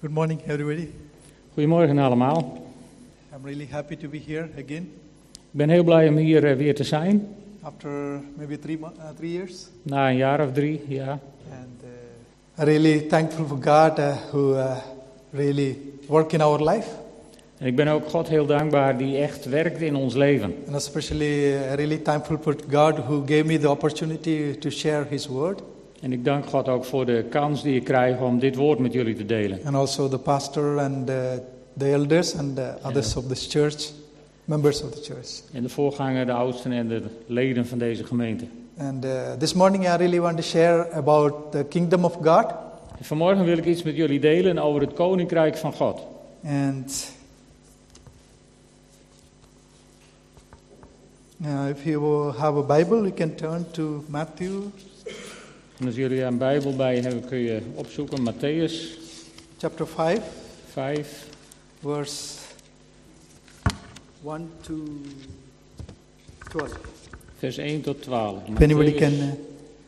Good morning, everybody. Goedemorgen allemaal. I'm really happy to be here again Ik ben heel blij om hier eh, weer te zijn. after maybe three, uh, three years. Na een jaar of drie, ja. And uh, really thankful for God uh, who uh, really work in our life. En ik ben ook God heel dankbaar die echt werkt in ons leven. And especially uh, really thankful for God who gave me the opportunity to share His word. En ik dank God ook voor de kans die ik krijg om dit woord met jullie te delen. And also the pastor and the elders and the others of this church, members of the church. En de voorganger, de oudsten en de leden van deze gemeente. And uh, this morning I really want to share about the kingdom of God. En vanmorgen wil ik iets met jullie delen over het koninkrijk van God. And uh, if you have a Bible, you can turn to Matthew En als jullie een Bijbel bij hebben, kun je opzoeken Matthäus chapter 5, 5, verse 1 to 12. vers 1 tot 12. If anybody can, uh,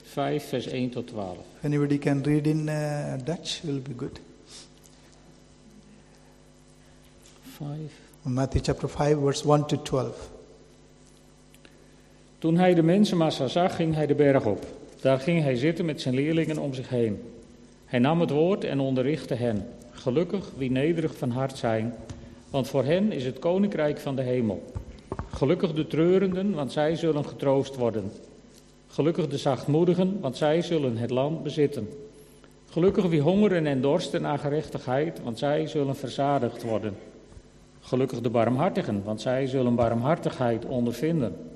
5, vers 1 tot 12. if anybody can read in uh, Dutch, will be good. 5. Matthew chapter 5, verse 1 to 12. Toen hij de mensenmassa zag, ging hij de berg op. Daar ging hij zitten met zijn leerlingen om zich heen. Hij nam het woord en onderrichtte hen. Gelukkig wie nederig van hart zijn, want voor hen is het koninkrijk van de hemel. Gelukkig de treurenden, want zij zullen getroost worden. Gelukkig de zachtmoedigen, want zij zullen het land bezitten. Gelukkig wie hongeren en dorsten naar gerechtigheid, want zij zullen verzadigd worden. Gelukkig de barmhartigen, want zij zullen barmhartigheid ondervinden.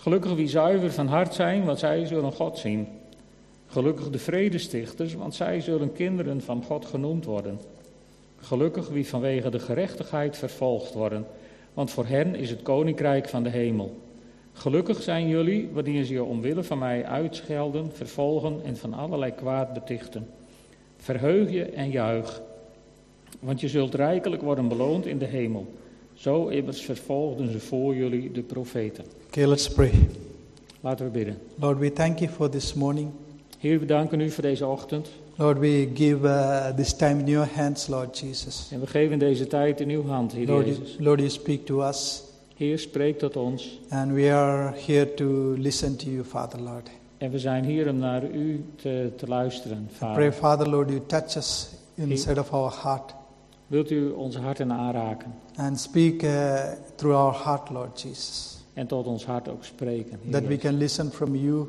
Gelukkig wie zuiver van hart zijn, want zij zullen God zien. Gelukkig de vredestichters, want zij zullen kinderen van God genoemd worden. Gelukkig wie vanwege de gerechtigheid vervolgd worden, want voor hen is het koninkrijk van de hemel. Gelukkig zijn jullie, wanneer ze je omwille van mij uitschelden, vervolgen en van allerlei kwaad betichten. Verheug je en juich, want je zult rijkelijk worden beloond in de hemel. Zo immers vervolgden ze voor jullie de profeten. Okay, let's pray. Laten we bidden. Lord, we thank you for this morning. Heer, we danken u voor deze ochtend. Lord, we give uh, this time in your hands, Lord Jesus. En we geven deze tijd in uw hand, Heer Lord, you, Jezus. Lord, you speak to us, Heer, spreek tot ons. and we are here to listen to you, Father, Lord. En we zijn hier om naar u te, te luisteren, Pray, Vader. Father, Lord, you touch us inside of our heart Wilt u onze harten aanraken and speak uh, through our heart, Lord Jesus, en tot ons hart ook spreken. Heer that we can listen from you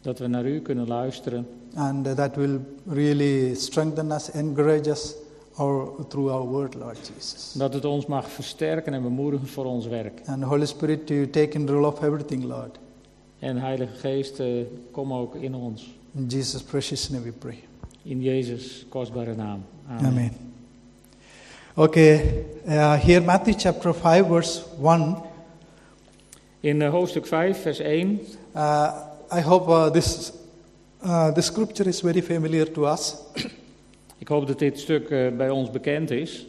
Dat we naar u kunnen luisteren and uh, that will really strengthen us, encourage us our, through our word, Lord Jesus. Dat het ons mag versterken en bemoedigen voor ons werk. And Holy Spirit, you take control of everything, Lord. En Heilige Geest, eh, kom ook in ons. In Jesus' precious name we pray. In Jezus' kostbare naam. Amen. Amen. Okay, uh, here Matthew chapter 5, verse 1. In eh, hoofdstuk 5, vers 1. Uh, I hope uh, this, uh, this scripture is very familiar to us. Ik hoop dat dit stuk eh, bij ons bekend is.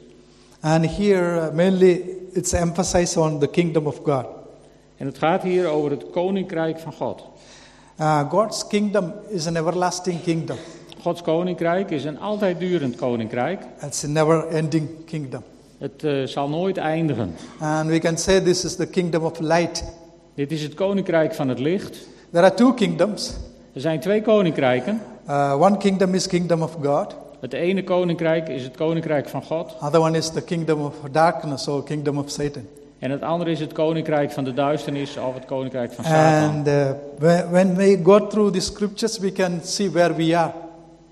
And here, uh, mainly, it's emphasized on the kingdom of God. En het gaat hier over het koninkrijk van God. Uh, God's kingdom is an everlasting kingdom, Gods koninkrijk is een altijd durend koninkrijk. it's a never ending kingdom. Het eh, zal nooit eindigen. And we can say this is the kingdom of light. Dit is het koninkrijk van het licht. There are two kingdoms. Er zijn twee koninkrijken. Uh, one kingdom is kingdom of God. Het ene koninkrijk is het koninkrijk van God. Other one is the kingdom of darkness or kingdom of Satan. En het andere is het koninkrijk van de duisternis of het koninkrijk van Satan. And uh, when, when we go through the scriptures, we can see where we are.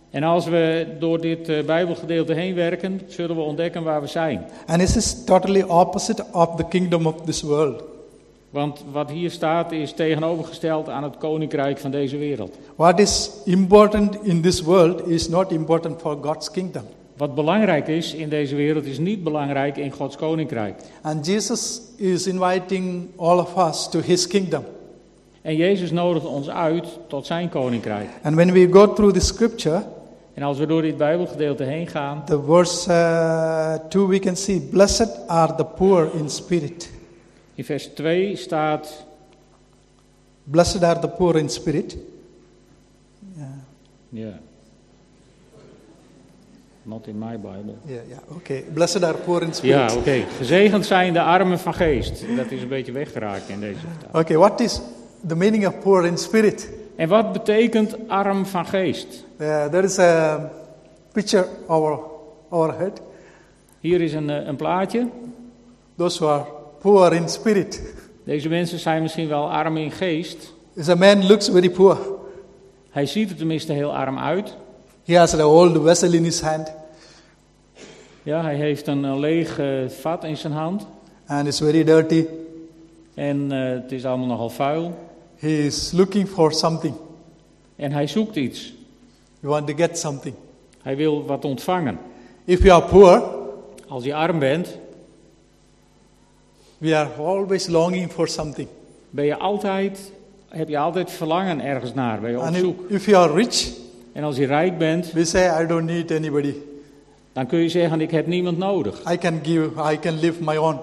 En als we door dit eh, Bijbelgedeelte heen werken, zullen we ontdekken waar we zijn. And this is totally opposite of the kingdom of this world. Want wat hier staat is tegenovergesteld aan het koninkrijk van deze wereld. What is important in this world is not important for God's kingdom. Wat belangrijk is in deze wereld is niet belangrijk in Gods koninkrijk. And Jesus is inviting all of us to his kingdom. En Jezus nodigt ons uit tot zijn koninkrijk. And when we go through the scripture, En als we door dit Bijbelgedeelte heen gaan, the verse uh, 2 we can see, Blessed are the poor in spirit. in vers 2 staat: Blessed are the poor in spirit. Yeah. ja, Not in my Bible. Yeah, yeah. Okay. Blessed are poor in spirit. Ja, oké. Gezegend zijn de armen van geest. Dat is een beetje weggeraakt in deze vertaling. Okay. What is the meaning of poor in spirit? En wat betekent arm van geest? Uh, there is a picture over our head. Hier is een, eh, een plaatje. Those who are poor in spirit. Deze mensen zijn misschien wel arm in geest. Is a man looks very poor. Hij ziet er tenminste heel arm uit. He has an old vessel in his hand Ja, hij heeft een, eh, leeg eh, vat in zijn hand. and it's very dirty. En eh, het is allemaal nogal vuil. He is looking for something. En hij zoekt iets. You want to get something. Hij wil wat ontvangen. If you are poor, Als je arm bent, we are always longing for something. ben je altijd, heb je altijd verlangen ergens naar. Ben je op zoek. if, if you are rich, En als je rijk bent, we say, I don't need anybody. dan kun je zeggen: Ik heb niemand nodig. I can give, I can live my own.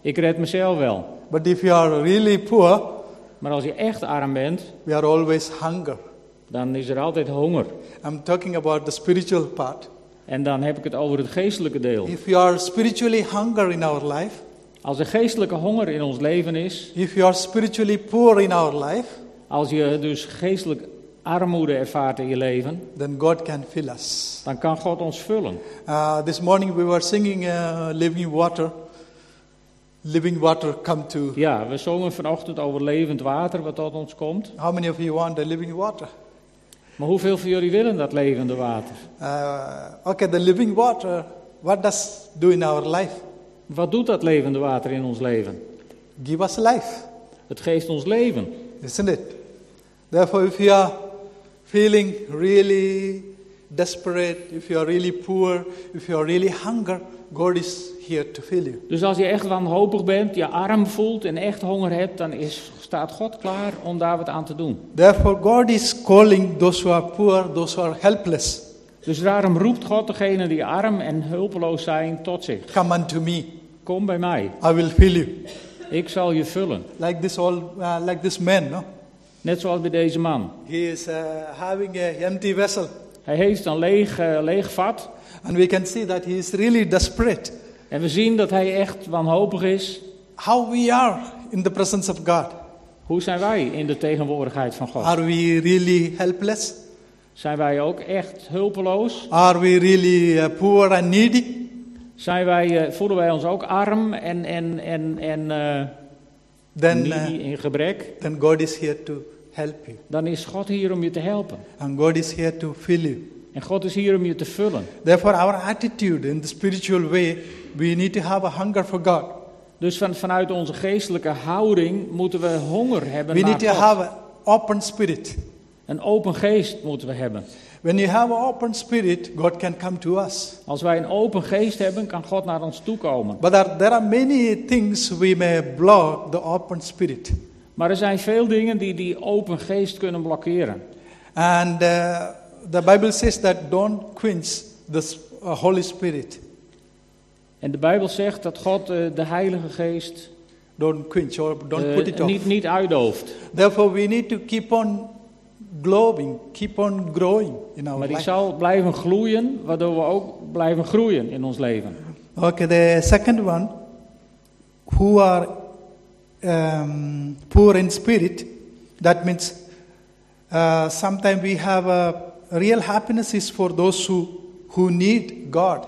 Ik red mezelf wel. But if you are really poor, Maar als je echt arm bent, we are always hunger. dan is er altijd honger. I'm talking about the spiritual part. En dan heb ik het over het geestelijke deel. If you are spiritually hunger in our life, Als er geestelijke honger in ons leven is, if you are spiritually poor in our life, als je dus geestelijk armoede ervaart in je leven, then God can fill us. dan kan God ons vullen. Uh, this morning we were singing uh, Living Water. Living water come to. Ja, we zongen vanochtend over levend water wat tot ons komt. How many of you want the living water? Maar hoeveel van jullie willen dat levende water? Uh, okay, the living water, what does do in our life? Wat doet dat levende water in ons leven? Give us life, Het geeft ons leven. isn't it? Therefore, if you are feeling really desperate, if you are really poor, if you are really hunger, God is here to fill you. Dus als je echt wanhopig bent, je arm voelt en echt honger hebt, dan is, staat God klaar om daar wat aan te doen. Therefore, God is calling those who are poor, those who are helpless, Dus daarom roept God degenen die arm en hulpeloos zijn tot zich. come unto me. Kom bij mij, I will fill you. ik zal je vullen. Like this, all, uh, like this man, no? Net zoals bij deze man. He is uh, having a empty vessel, Hij heeft een leeg, eh, leeg vat and we can see that he is really desperate. en we zien dat hij echt wanhopig is. How we are in the presence of God? Hoe zijn wij in de tegenwoordigheid van God? Are we really helpless? Zijn wij ook echt hulpeloos? Are we really uh, poor and needy? Zijn wij, eh, voelen wij ons ook arm en, en, en, en eh, Then, uh, needy in gebrek? then God is here to help you, Dan is God hier om je te helpen. and God is here to fill you. En God is hier om je te vullen. Therefore, our attitude in the spiritual way, we need to have a hunger for God. Dus van, vanuit onze geestelijke houding moeten we honger hebben We naar need to God. have an open spirit. Een open geest moeten we hebben. When you have an open spirit, God can come to us. Als wij een open geest hebben, kan God naar ons toe komen. But there, there are many things we may block the open spirit. Maar er zijn veel dingen die die open geest kunnen blokkeren. And uh, the Bible says that don't quench the uh, Holy Spirit. En de Bijbel zegt dat God eh, de Heilige Geest Don't quench or don't eh, put it off. niet, niet uitdooft. Therefore, we need to keep on glowing, keep on growing in our Maar die life. zal blijven gloeien, waardoor we ook blijven groeien in ons leven. Okay, the second one, who are um, poor in spirit, that means uh, sometimes we have a real happiness is for those who, who need God,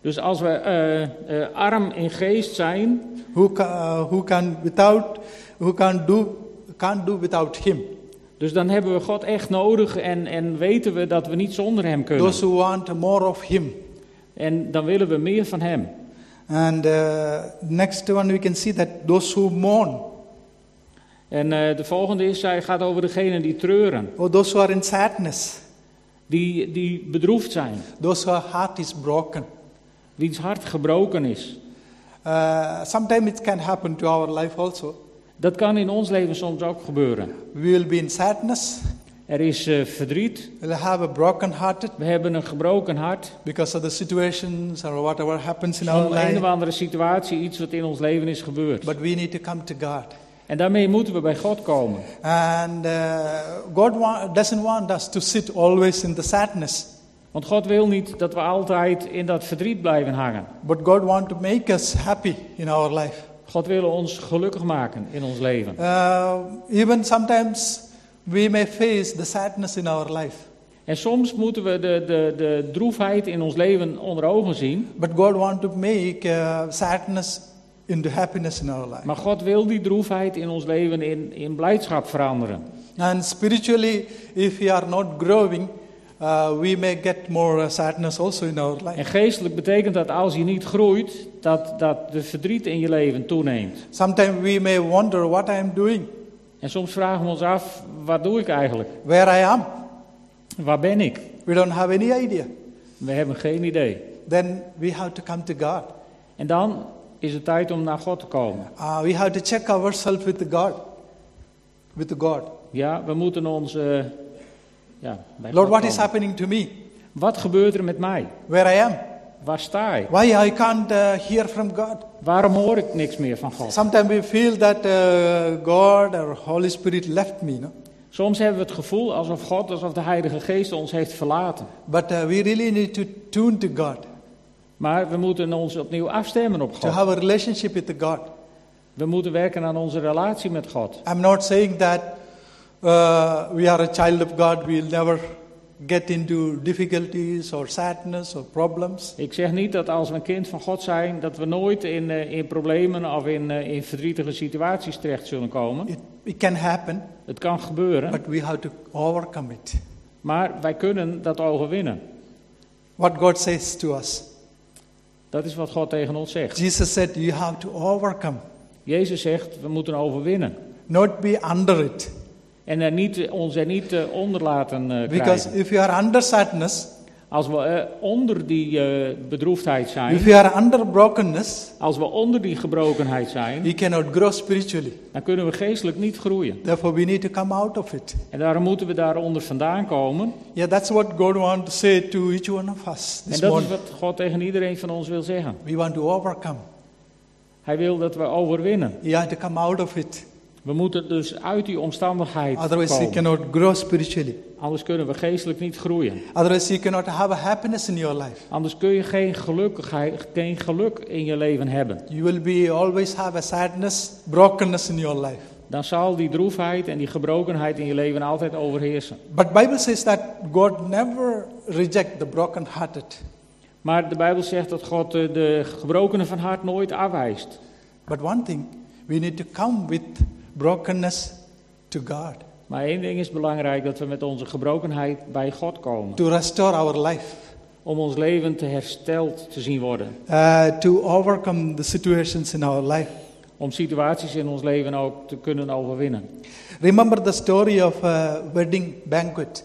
Dus als we eh, eh, arm in geest zijn, who, ca- uh, who can without, who can do, can't do without Him. dus dan hebben we God echt nodig en, en weten we dat we niet zonder Hem kunnen. Those who want more of Him. En dan willen we meer van Hem. And uh, next one we can see that those who mourn, En eh, de volgende is, zij gaat over degenen die treuren, or those who are in sadness, die, die bedroefd zijn, those whose heart is broken. wiens hart gebroken is. Uh, sometimes it can happen to our life also. Dat kan in ons leven soms ook gebeuren. We will be in sadness. Er is eh, verdriet, We'll have a broken hearted we hebben een gebroken hart. because of the situations or whatever happens in our een of life. andere situatie, iets wat in ons leven is gebeurd. But we need to come to God. En daarmee moeten we bij God komen. And uh, God wa- doesn't want us to sit always in the sadness. Want God wil niet dat we altijd in dat verdriet blijven hangen. But God wants to make us happy in our life. God wil ons gelukkig maken in ons leven. Uh, even sometimes we may face the sadness in our life. En soms moeten we de, de, de droefheid in ons leven onder ogen zien. But God wants to make uh, sadness into happiness in our life. Maar God wil die droefheid in ons leven in, in blijdschap veranderen. And spiritually, if we are not growing, uh, we may get more uh, sadness also in our En life. geestelijk betekent dat als je niet groeit, dat, dat de verdriet in je leven toeneemt. Sometimes we may wonder what I am doing, En soms vragen we ons af, wat doe ik eigenlijk? where I am. Waar ben ik? We don't have any idea. We hebben geen idee. Then we have to come to God. En dan is het tijd om naar God te komen. Uh, we have to check ourselves with the God. With the God. Ja, we moeten ons. eh, ja, bij Lord, what is happening to me? Wat gebeurt er met mij? Where I am? Waar sta ik? Why I can't uh, hear from God? Waarom hoor ik niks meer van God? Sometimes we feel that uh, God or Holy Spirit left me, no? Soms hebben we het gevoel alsof God, alsof de Heilige Geest ons heeft verlaten. But uh, we really need to tune to God, Maar we moeten ons opnieuw afstemmen op to God. have a relationship with God. We moeten werken aan onze relatie met God. I'm not saying that uh, we are a child of God, we'll never get into difficulties or sadness or problems. Ik zeg niet dat als we een kind van God zijn, dat we nooit in, eh, in problemen of in, eh, in verdrietige situaties terecht zullen komen. It, it can happen, Het kan gebeuren, but we have to overcome it. maar wij kunnen dat overwinnen. What God says to us. Dat is wat God tegen ons zegt. Jesus said, You have to overcome, Jezus zegt, we moeten overwinnen. not be under it. En er niet, ons er niet eh, onder laten eh, Because krijgen. if you are under sadness, Als we eh, onder die eh, bedroefdheid zijn, if you are under brokenness, als we onder die gebrokenheid zijn, you cannot grow spiritually. dan kunnen we geestelijk niet groeien. Therefore, we need to come out of it. En daarom moeten we daaronder vandaan komen. Yeah, that's what God wants to say to each one of us En this dat is morning. wat God tegen iedereen van ons wil zeggen. We want to overcome. Hij wil dat we overwinnen. You have to come out of it. We moeten dus uit die omstandigheid Otherwise, you komen. cannot grow spiritually. Anders kunnen we geestelijk niet groeien. Otherwise, you cannot have a happiness in your life. Anders kun je geen, gelukkigheid, geen geluk in je leven hebben. You will be always have a sadness, brokenness in your life. Dan zal die droefheid en die gebrokenheid in je leven altijd overheersen. But Bible says that God never reject the broken-hearted. Maar de Bijbel zegt dat God eh, de gebrokenen van hart nooit afwijst. But one thing, we need to come with brokenness to God Maar één ding is belangrijk, dat we met onze gebrokenheid bij God komen. to restore our life, Om ons leven te hersteld te zien worden. uh, to overcome the situations in our life. Om situaties in ons leven ook te kunnen overwinnen. Remember the story of a wedding banquet.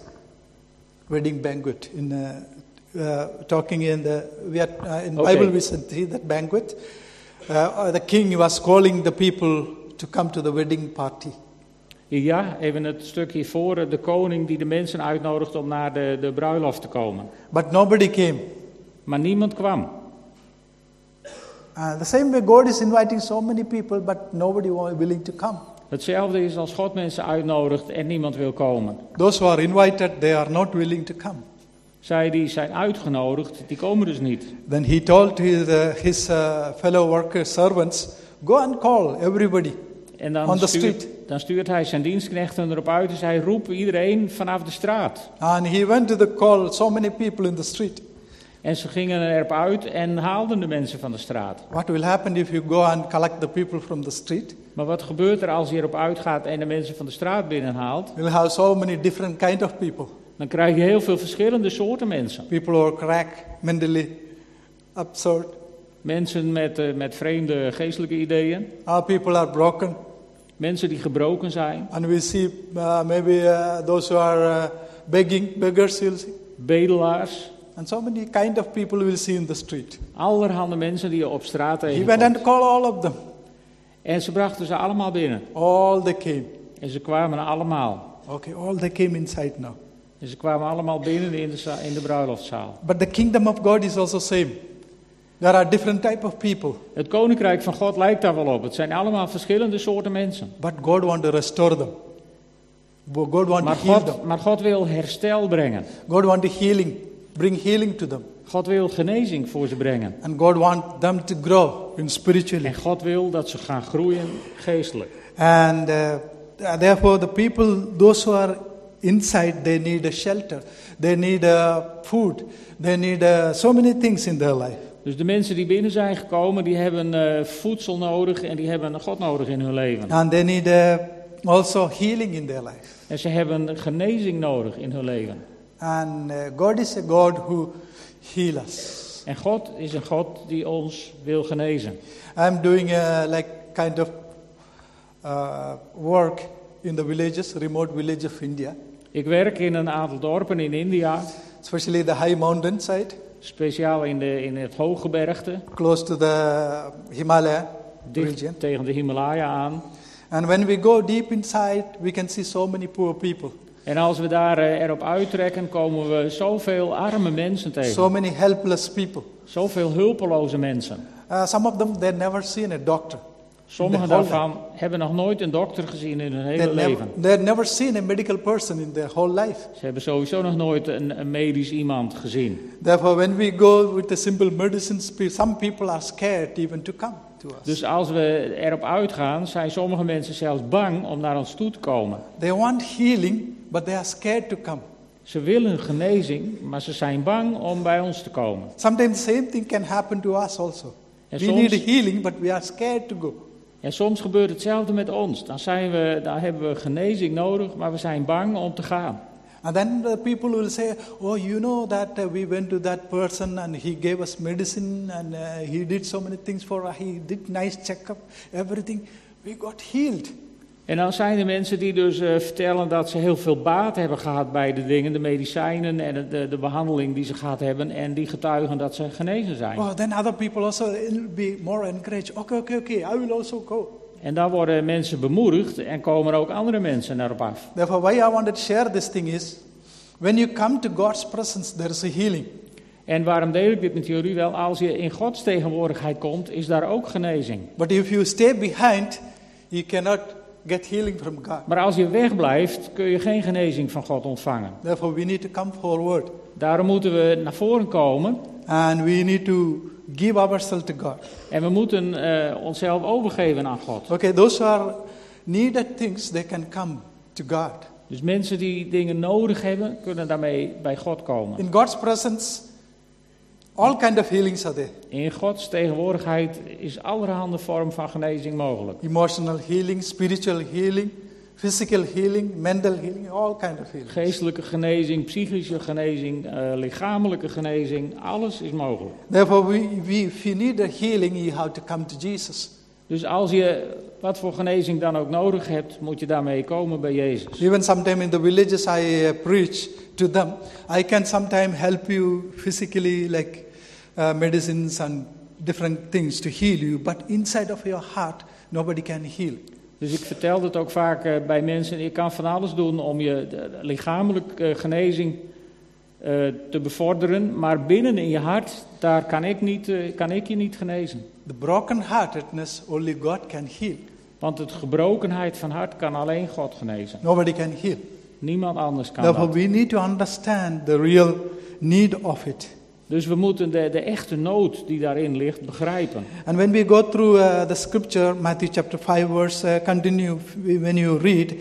Wedding banquet. In uh, uh, talking in the we are, uh, in Okay. Bible we see that banquet. Uh, the king was calling the people to come to the wedding party. Ja, even het stukje voor eh, de koning die de mensen uitnodigt om naar de, de bruiloft te komen. But nobody came. Maar niemand kwam. Uh, the same way God is inviting so many people, but nobody willing to come. Hetzelfde is als God mensen uitnodigt en niemand wil komen. Those who are invited, they are not willing to come. Zij die zijn uitgenodigd, die komen dus niet. Then he told his, uh, his uh, fellow workers, servants, go and call everybody. En dan stuurt, dan stuurt hij zijn dienstknechten erop uit en zij roep iedereen vanaf de straat. And he went to the call so many people in the street. En ze gingen erop uit en haalden de mensen van de straat. What will happen if you go and collect the people from the street? Maar wat gebeurt er als je erop uitgaat en de mensen van de straat binnenhaalt? You'll have so many different kind of people. Dan krijg je heel veel verschillende soorten mensen. People who are crack, mentally absurd. Mensen met, eh, met vreemde geestelijke ideeën. Our people are broken. Mensen die gebroken zijn. And we see uh, maybe uh, those who are uh, begging, beggars, you'll see. Bedelaars. And so many kind of people we'll see in the street. Allerhande mensen die je op straat He went tegenkomt. and called all of them. En ze brachten ze allemaal binnen. All they came. En ze kwamen allemaal. Okay, all they came inside now. En ze kwamen allemaal binnen in de, in de bruiloftzaal. But the kingdom of God is also same. There are different type of people, Het koninkrijk van God lijkt daar wel op. Het zijn allemaal verschillende soorten mensen. but God want to restore them. God want Maar to heal them. God, maar God wil herstel brengen. God want to healing. bring healing to them. God wil genezing voor ze brengen. And God wants them to grow in spiritually. En God wil dat ze gaan groeien geestelijk. And uh, therefore, the people, those who are inside, they need a shelter. They need uh, food. They need uh, so many things in their life. Dus de mensen die binnen zijn gekomen, die hebben eh, voedsel nodig en die hebben God nodig in hun leven. And they need uh, also healing in their life. En ze hebben genezing nodig in hun leven. And uh, God is a God who heals us. En God is een God die ons wil genezen. I'm doing a like kind of uh, work in the villages, remote village of India, Ik werk in een aantal dorpen in India, especially the high mountain side, speciaal in, de, in het hooggebergte, close to the Himalaya region. tegen de Himalaya aan. And when we go deep inside, we can see so many poor people, En als we daar eh, erop uittrekken, komen we zoveel arme mensen so tegen. many helpless people. Zoveel hulpeloze mensen. Uh, some of them they never seen a doctor. Sommigen daarvan hebben nog nooit een dokter gezien in hun They hele never, leven. they never seen a medical person in their whole life. Ze hebben sowieso nog nooit een, een medisch iemand gezien. Therefore, when we go with the simple medicines, some people are scared even to come to us. Dus als we erop uitgaan, zijn sommige mensen zelfs bang om naar ons toe te komen. They want healing, but they are scared to come. Ze willen genezing, maar ze zijn bang om bij ons te komen. Sometimes the same thing can happen to us also. En we need healing, but we are scared to go. En soms gebeurt hetzelfde met ons. Dan, zijn we, dan hebben we genezing nodig, maar we zijn bang om te gaan. And then the people will say, "Oh, you know that uh, we went to that person and he gave us medicine and uh, he did so many things for us. He did nice checkup, everything. We got healed." En dan zijn er mensen die dus eh, vertellen dat ze heel veel baat hebben gehad bij de dingen, de medicijnen en de, de, de behandeling die ze gehad hebben. En die getuigen dat ze genezen zijn. Oh, then other people also will be more encouraged. Okay, okay, okay. I will also go. En dan worden mensen bemoedigd en komen ook andere mensen erop af. Therefore, why I wanted to share this thing is, when you come to God's presence, there is a healing. En waarom deel ik dit met jullie? Wel, als je in Gods tegenwoordigheid komt, is daar ook genezing. But if you stay behind, you cannot get healing from God. Maar als je wegblijft, kun je geen genezing van God ontvangen. Therefore, we need to come forward Daarom moeten we naar voren komen and we need to give ourselves to God. en we moeten eh, onszelf overgeven aan God. Okay, those are needed things, they can come to God. Dus mensen die dingen nodig hebben, kunnen daarmee bij God komen. In God's presence, all kind of healings are there. In Gods tegenwoordigheid is allerhande vorm van genezing mogelijk. Emotional healing, spiritual healing, physical healing, mental healing, all kind of healing. Geestelijke genezing, psychische genezing, eh, lichamelijke genezing, alles is mogelijk. Therefore, we, we, if you need a healing, you have to come to Jesus. Dus als je wat voor genezing dan ook nodig hebt, moet je daarmee komen bij Jezus. Even sometime in the villages I uh, preach to them, I can sometime help you physically, like uh, medicines and different things to heal you, but inside of your heart, nobody can heal. Dus ik vertel het ook vaak eh, bij mensen. Ik kan van alles doen om je de lichamelijke eh, genezing eh, te bevorderen. Maar binnen in je hart, daar kan ik, niet, eh, kan ik je niet genezen. The brokenheartedness, only God can heal. Want het gebrokenheid van hart kan alleen God genezen. Nobody can heal. Niemand anders kan Therefore, dat. we need to understand the real need of it. Dus we moeten de, de echte nood die daarin ligt begrijpen. And when we go through uh, the scripture, Matthew chapter 5, verse, uh, continue, when you read,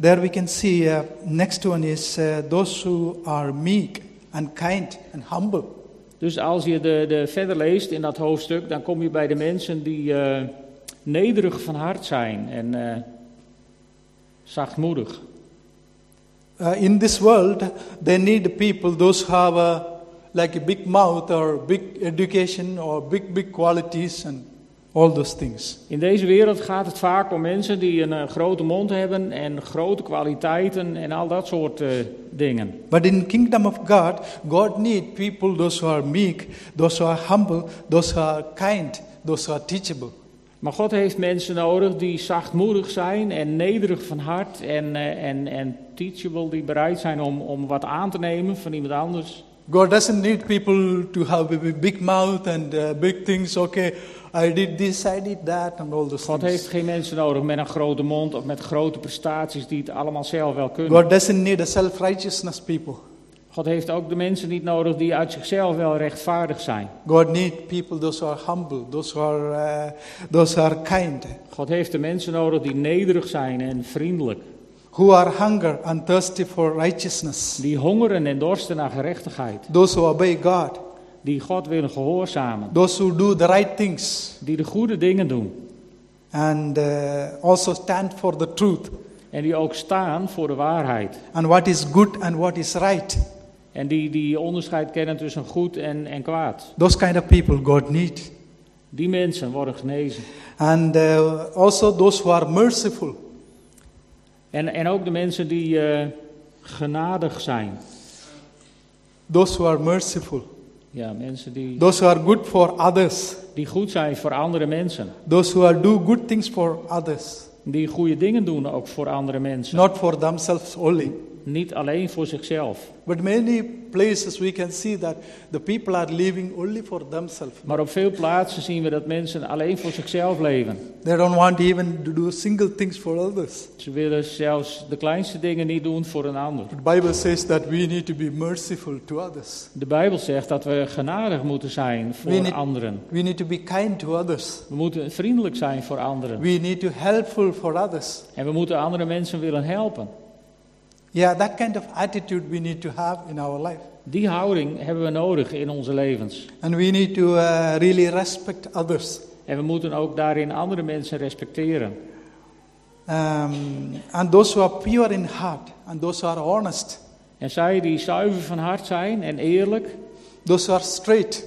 there we can see uh, next one is uh, those who are meek and kind and humble. Dus als je de, de verder leest in dat hoofdstuk, dan kom je bij de mensen die eh, nederig van hart zijn en zachtmoedig. Uh, in this world, they need people, those who have a, like a big mouth or big education or big, big qualities and all those things. In deze wereld gaat het vaak om mensen die een eh, grote mond hebben en grote kwaliteiten en al dat soort eh, dingen. But in kingdom of God, God need people, those who are meek, those who are humble, those who are kind, those who are teachable. Maar God heeft mensen nodig die zachtmoedig zijn en nederig van hart en, eh, en, en teachable, die bereid zijn om, om wat aan te nemen van iemand anders. God doesn't need people to have a big mouth and uh, big things. Okay, I did this, I did that, and all those God things. heeft geen mensen nodig met een grote mond of met grote prestaties die het allemaal zelf wel kunnen. God doesn't need a self-righteousness people. God heeft ook de mensen niet nodig die uit zichzelf wel rechtvaardig zijn. God needs people those who are humble, those who are, uh, those who are kind, God heeft de mensen nodig die nederig zijn en vriendelijk. Who are hunger and thirsty for righteousness, Die hongeren en dorsten naar gerechtigheid. those who obey God, Die God willen gehoorzamen. those who do the right things, Die de goede dingen doen. and uh, also stand for the truth En die ook staan voor de waarheid. and what is good and what is right. En die, die onderscheid kennen tussen goed en, en kwaad. Those kind of people God needs. Die mensen worden genezen. And uh, also those who are merciful, En, en ook de mensen die eh, genadig zijn. those who are merciful, Ja, mensen die, those who are good for others, die goed zijn voor andere mensen. those who are do good things for others, Die goede dingen doen ook voor andere mensen. not for themselves only. Niet alleen voor zichzelf. But many places we can see that the people are living only for themselves. Maar op veel plaatsen zien we dat mensen alleen voor zichzelf leven. They don't want even to do single things for others. Ze willen zelfs de kleinste dingen niet doen voor een ander. The Bible says that we need to be merciful to others. De Bijbel zegt dat we genadig moeten zijn We voor need- anderen. We need to be kind to others. We moeten vriendelijk zijn voor anderen. We need to helpful for others. En we moeten andere mensen willen helpen. Yeah, that kind of attitude we need to have in our life. Die houding hebben we nodig in onze levens. And we need to uh, really respect others. En we moeten ook daarin andere mensen respecteren. Um, and those who are pure in heart and those who are honest, En zij die zuiver van hart zijn en eerlijk, those who are straight,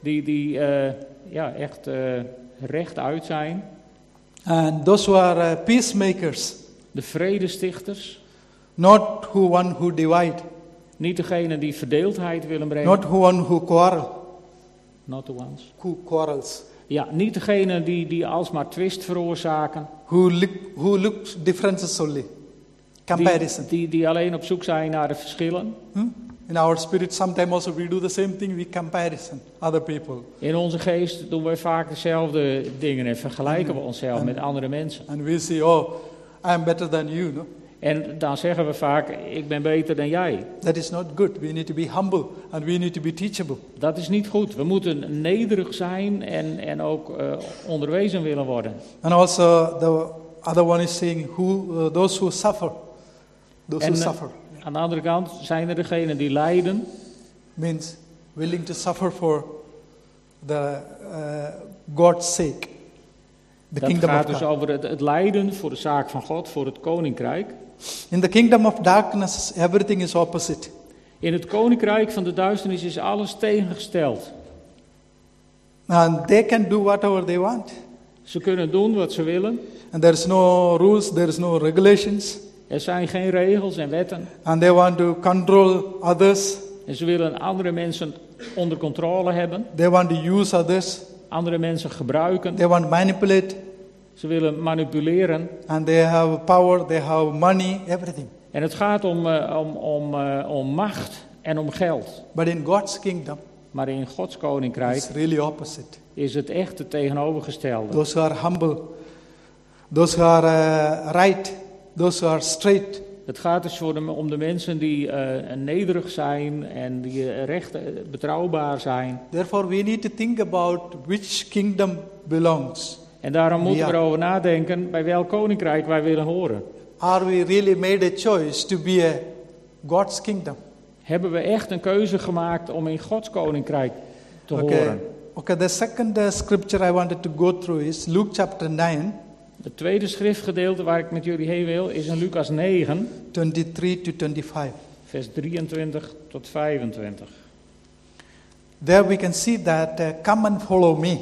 die, die eh, ja, echt eh rechtuit zijn, and those who are uh, peacemakers, de vredestichters, not who one who divide, niet degene die verdeeldheid willen brengen. not who one who quarrel, Not the ones. who quarrels, Ja, niet degene die, die alsmaar twist veroorzaken. who look, who looks differences only, comparison. Die, die, die alleen op zoek zijn naar de verschillen. Hmm? In our spirit, sometimes also we do the same thing. We comparison other people, In onze geest doen wij vaak dezelfde dingen en vergelijken we onszelf En- met andere mensen. and we say, "Oh, I am better than you." No, En dan zeggen we vaak, ik ben beter dan jij. that is not good. We need to be humble and we need to be teachable. Dat is niet goed. We moeten nederig zijn en, en ook eh, onderwezen willen worden. And also, the other one is saying, "Who uh, those who suffer, those En, who uh, suffer." Aan de andere kant zijn er degenen die lijden. means willing to suffer for the uh, God's sake, the Dat kingdom gaat of dus God. over het, het lijden voor de zaak van God, voor het koninkrijk. In the kingdom of darkness, everything is opposite. In het koninkrijk van de duisternis is alles tegengesteld. And they can do whatever they want. Ze kunnen doen wat ze willen. And there is no rules, there is no regulations. Er zijn geen regels en wetten. And they want to control others. En ze willen andere mensen onder controle hebben. They want to use others. Andere mensen gebruiken. They want to manipulate. Ze willen manipuleren. And they have power, they have money, everything. En het gaat om, eh, om, om, eh, om macht en om geld. But in God's kingdom, Maar in Gods koninkrijk it's really opposite. is het echt het tegenovergestelde. Those who are humble, those who are uh, right, those who are straight, Het gaat dus voor de, om de mensen die eh, nederig zijn en die recht, betrouwbaar zijn. Therefore, we need to think about which kingdom belongs. En daarom moeten we erover nadenken bij welk koninkrijk wij willen horen. Are we really made a choice to be a God's kingdom? Hebben we echt een keuze gemaakt om in Gods koninkrijk te Okay. horen? Okay. The second uh, scripture I wanted to go through is Luke chapter 9, Het tweede schriftgedeelte waar ik met jullie heen wil is in Lucas 9, 23 to 25. vers 23 tot 25. There we can see that uh, come and follow me.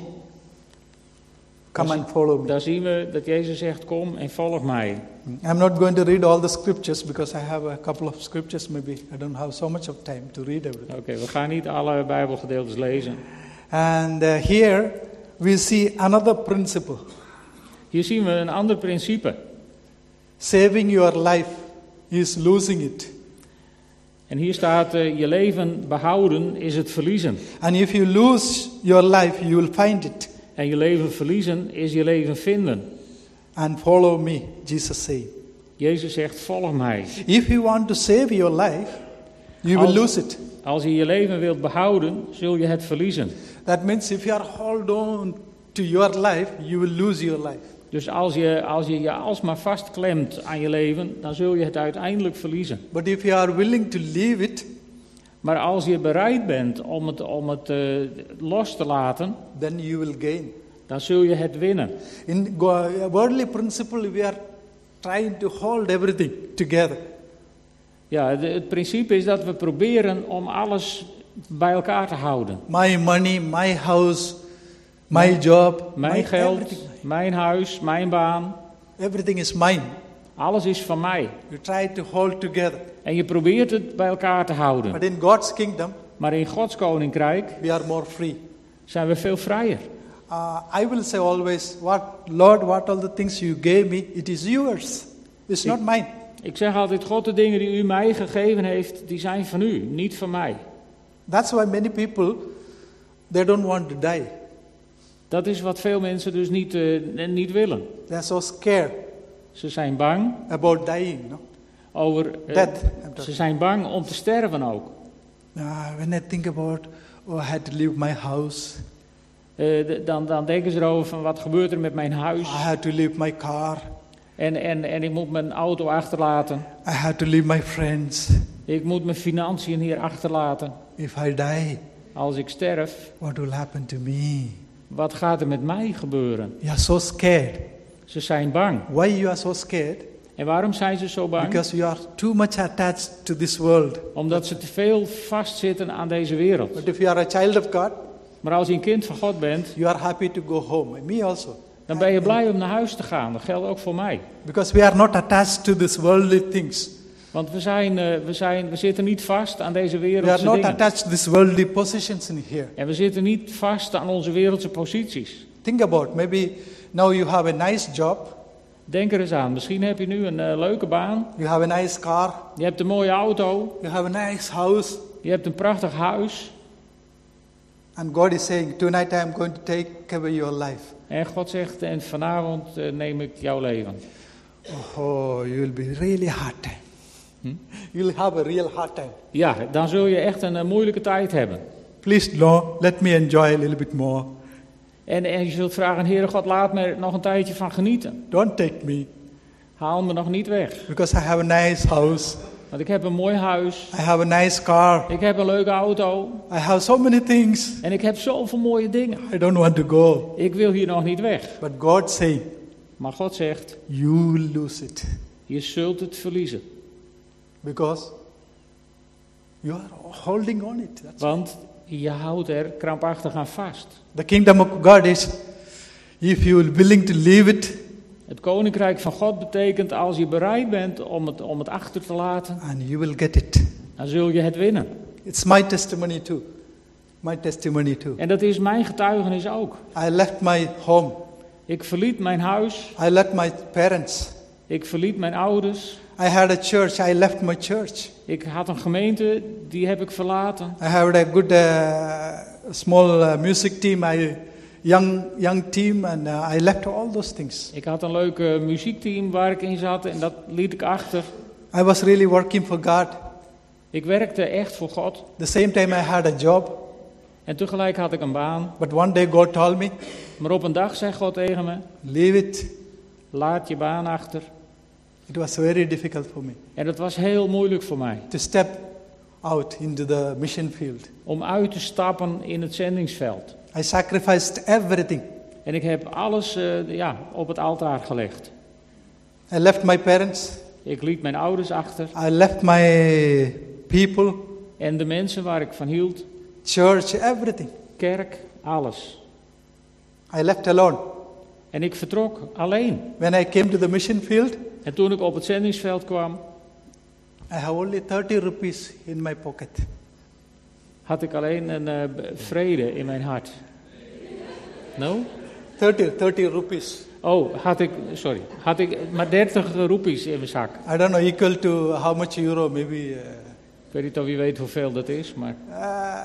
Come Daar and follow me. Daar zien we dat Jezus zegt: Kom en volg mij. I'm not going to read all the scriptures because I have a couple of scriptures. Maybe I don't have so much of time to read everything. Oké, we gaan niet alle Bijbelgedeeltes lezen. And uh, here we see another principle Hier zien we een ander principe. saving your life is losing it. En hier staat: eh, Je leven behouden is het verliezen. And if you lose your life, you will find it. En je leven verliezen is je leven vinden. And follow me, Jesus said. Jezus zegt: Volg mij. If you want to save your life, you will Als- lose it. Als je je leven wilt behouden, zul je het verliezen. That means if you are hold on to your life, you will lose your life. Dus als je, als je je alsmaar vastklemt aan je leven, dan zul je het uiteindelijk verliezen. But if you are willing to leave it, Maar als je bereid bent om het, om het eh, los te laten, then you will gain. dan zul je het winnen. In go- worldly principle, we are trying to hold everything together. Ja, de- het principe is dat we proberen om alles bij elkaar te houden. My money, my house, my job, Mijn my geld, everything. mijn huis, mijn baan, Everything is mine. Alles is van mij. You try to hold together. En je probeert het bij elkaar te houden. But in God's kingdom, Maar in Gods koninkrijk we are more free. zijn we veel vrijer. Uh, I will say always, what Lord, what all the things you gave me, it is yours. It's not mine. Ik zeg altijd, God, de dingen die u mij gegeven heeft, die zijn van u, niet van mij. That's why many people, they don't want to die. Dat is wat veel mensen dus niet, eh, niet willen. They are so scared Ze zijn bang about dying. No? over. eh, Death. Ze zijn bang om te sterven ook. Uh, when I think about, oh, I had to leave my house, de- dan, dan denken ze erover van wat gebeurt er met mijn huis. I had to leave my car, En, en, en ik moet mijn auto achterlaten. I had to leave my friends. Ik moet mijn financiën hier achterlaten. If I die, Als ik sterf, what will happen to me? wat gaat er met mij gebeuren? You are so scared. Ze zijn bang. Why you are so scared? En waarom zijn ze zo bang? Because you are too much attached to this world. Omdat ze te veel vastzitten aan deze wereld. But if you are a child of God, Maar als je een kind van God bent, you are happy to go home. Me also. dan ben je blij om naar huis te gaan. Dat geldt ook voor mij. Because we are not attached to these worldly things. Want we, zijn, eh, we, zijn, we zitten niet vast aan deze We are wereldse not dingen. attached to these worldly positions in here. En we zitten niet vast aan onze wereldse posities. Think about maybe now you have a nice job, Denk er eens aan. Misschien heb je nu een eh, leuke baan. you have a nice car, Je hebt een mooie auto. you have a nice house, Je hebt een prachtig huis. and God is saying, Tonight I am going to take away your life. En God zegt, en vanavond eh, neem ik jouw leven. Oh, you will be really hard time. Hmm? You will have a real hard time. Ja, dan zul je echt een eh, moeilijke tijd hebben. Please, Lord, let me enjoy a little bit more. En, en je zult vragen, Heere God, laat me er nog een tijdje van genieten. Don't take me Haal me nog niet weg. because I have a nice house, Want ik heb een mooi huis. I have a nice car, Ik heb een leuke auto. I have so many things. En ik heb zoveel mooie dingen. I don't want to go. Ik wil hier nog niet weg. But God saying, Maar God zegt, You lose it je zult het verliezen. because you are holding on it. That's Want je houdt er krampachtig aan vast. The kingdom of God is if you are willing to leave it Het koninkrijk van God betekent als je bereid bent om het, om het achter te laten, and you will get it. dan zul je het winnen. It's my testimony too. My testimony too. En dat is mijn getuigenis ook. I left my home. Ik verliet mijn huis, I left my parents. ik verliet mijn ouders, I had a church. I left my church. ik had een gemeente, die heb ik verlaten. I had a good uh, small uh, music team. I young young team, and uh, I left all those things. Ik had een leuk eh, muziekteam waar ik in zat en dat liet ik achter. I was really working for God. Ik werkte echt voor God The same time I had a job, en tegelijk had ik een baan. but one day God told me, Maar op een dag zei God tegen me, leave it. laat je baan achter. It was very difficult for me En dat was heel moeilijk voor mij. to step out into the mission field. Om uit te stappen in het zendingsveld. I sacrificed everything. En ik heb alles eh, ja, op het altaar gelegd. I left my parents. Ik liet mijn ouders achter. I left my people, En de mensen waar ik van hield. church, everything. Kerk, alles. I left alone. En ik vertrok alleen. When I came to the mission field, En toen ik op het zendingsveld kwam, I have only 30 rupees in my pocket. had ik alleen een b- vrede in mijn hart. No? 30, 30 rupees. Oh, had ik, sorry, had ik maar 30 roepies in mijn zak. I don't know, equal to how much euro, maybe uh, Ik weet niet of je weet hoeveel dat is, maar uh,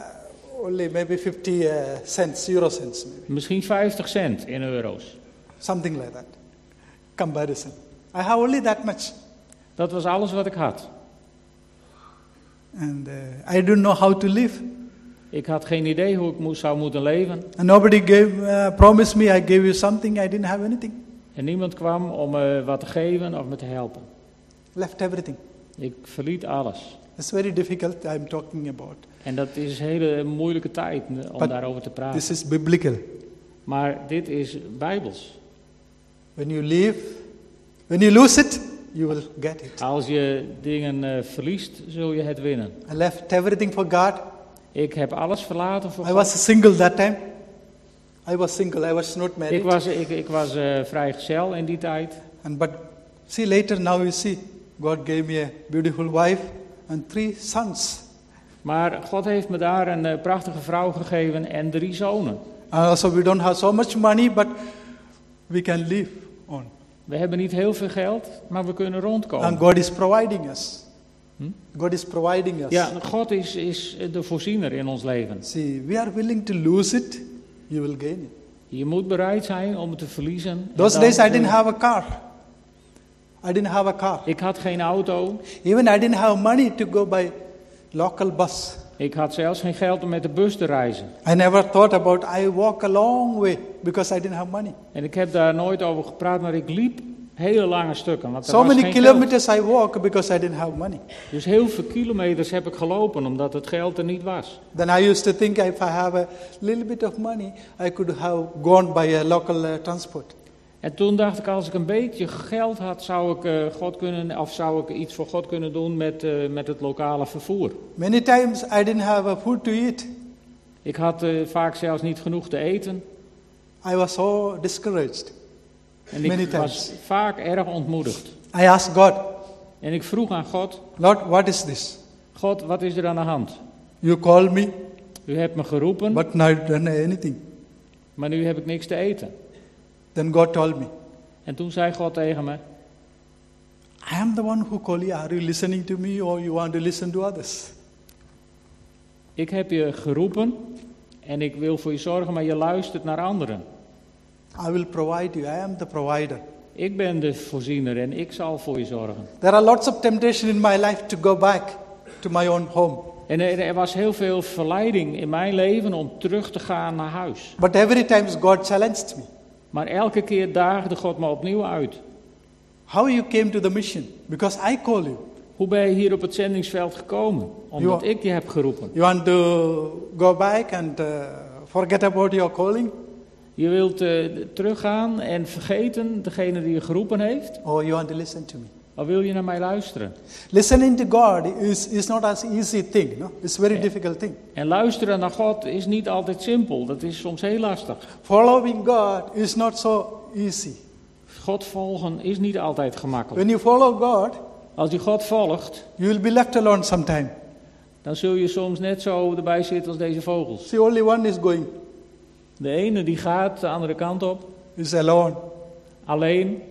only maybe 50 uh, cents, euro cents, maybe. misschien 50 cent in euro's. something like that. Comparison. I have only that much. Dat was alles wat ik had. And uh, I didn't know how to live. Ik had geen idee hoe ik moest, zou moeten leven. And nobody gave, uh, promised me I gave you something. I didn't have anything. En niemand kwam om me wat te geven of me te helpen. Left everything. Ik verliet alles. It's very difficult. I'm talking about. En dat is een hele moeilijke tijd om But daarover te praten. This is biblical. Maar dit is bijbels. When you leave, when you lose it, you will get it. Als je dingen eh, verliest, zul je het winnen. I left everything for God. Ik heb alles verlaten voor I God. was single that time. I was single. I was not married. Ik was, ik, ik was eh, vrijgezel in die tijd. And but see later now you see God gave me a beautiful wife and three sons. Maar God heeft me daar een eh, prachtige vrouw gegeven en drie zonen. And also we don't have so much money, but we can live. We hebben niet heel veel geld, maar we kunnen rondkomen. And God is providing us. Hm? God is providing us. Ja, God is, is de voorziener in ons leven. See, we are willing to lose it, you will gain it. Je moet bereid zijn om het te verliezen. en Those days I didn't have a car. I didn't have a car. Ik had geen auto. Even I didn't have money to go by local bus. Ik had zelfs geen geld om met de bus te reizen. I never thought about I walk a long way because I didn't have money. En ik heb daar nooit over gepraat, maar ik liep hele lange stukken. Want er So was many geen kilometers I walk because I didn't have money. Dus heel veel kilometers heb ik gelopen omdat het geld er niet was. Then I used to think if I have a little bit of money, I could have gone by a local uh, transport. En toen dacht ik, als ik een beetje geld had, zou ik, eh, God kunnen, of zou ik iets voor God kunnen doen met, eh, met het lokale vervoer. Many times I didn't have a food to eat. Ik had eh, vaak zelfs niet genoeg te eten. I was so discouraged. En Many ik times. was vaak erg ontmoedigd. I asked God, En ik vroeg aan God, Lord, what is this? God, wat is er aan de hand? You call me, U hebt me geroepen, but not done anything. maar nu heb ik niks te eten. Then God told me, En toen zei God tegen me, I am the one who call you. Are you listening to me or you want to listen to others? ik heb je geroepen en ik wil voor je zorgen, maar je luistert naar anderen. I will provide you. I am the provider. Ik ben de voorziener en ik zal voor je zorgen. There are lots of temptation in my life to go back to my own home. En er, er was heel veel verleiding in mijn leven om terug te gaan naar huis. But every time God challenged me. Maar elke keer daagde God me opnieuw uit. How you came to the mission? Because I call you. Hoe ben je hier op het zendingsveld gekomen? Omdat ik je heb geroepen. You want to go back and uh, forget about your calling? Je wilt eh, teruggaan en vergeten degene die je geroepen heeft? Or you want to listen to me? Of wil je naar mij luisteren? Listening to God is, is not as easy thing. No? It's very difficult thing. En luisteren naar God is niet altijd simpel. Dat is soms heel lastig. Following God is not so easy. God volgen is niet altijd gemakkelijk. When you follow God, Als je God volgt, you will be left alone sometime. dan zul je soms net zo erbij zitten als deze vogels. See, only one is going, De ene die gaat de andere kant op, is alone. alleen.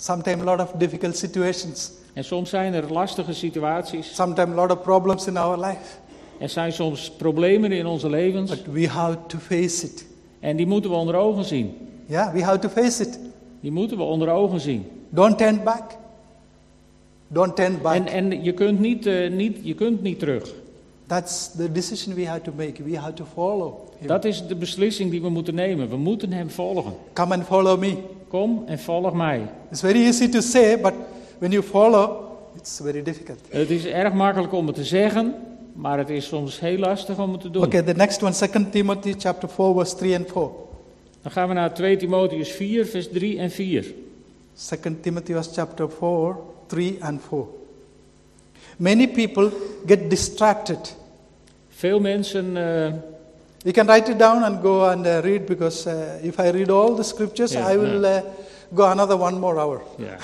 Sometimes a lot of difficult situations. En soms zijn er lastige situaties. Sometimes a lot of problems in our life. Er zijn soms problemen in onze levens. But we have to face it. En die moeten we onder ogen zien. Yeah, we have to face it. Die moeten we onder ogen zien. Don't turn back. Don't turn back. En, en je, kunt niet, eh, niet, je kunt niet terug. That's the decision we have to make. We have to follow him. Dat is de beslissing die we moeten nemen. We moeten hem volgen. Come and follow me. Kom en volg mij. It's very easy to say, but when you follow, it's very difficult. Het is erg makkelijk om het te zeggen, maar het is soms heel lastig om het te doen. Okay, the next one, 2 Timothy chapter 4, verse 3 and 4. Dan gaan we naar 2 Timotheus 4, vers 3 en 4. 2 Timothy chapter 4, 3 and 4. Many people get distracted. Veel mensen, eh, You can write it down and go and uh, read because uh, if I read all the scriptures, Yeah, I will uh, go another one more hour. ja.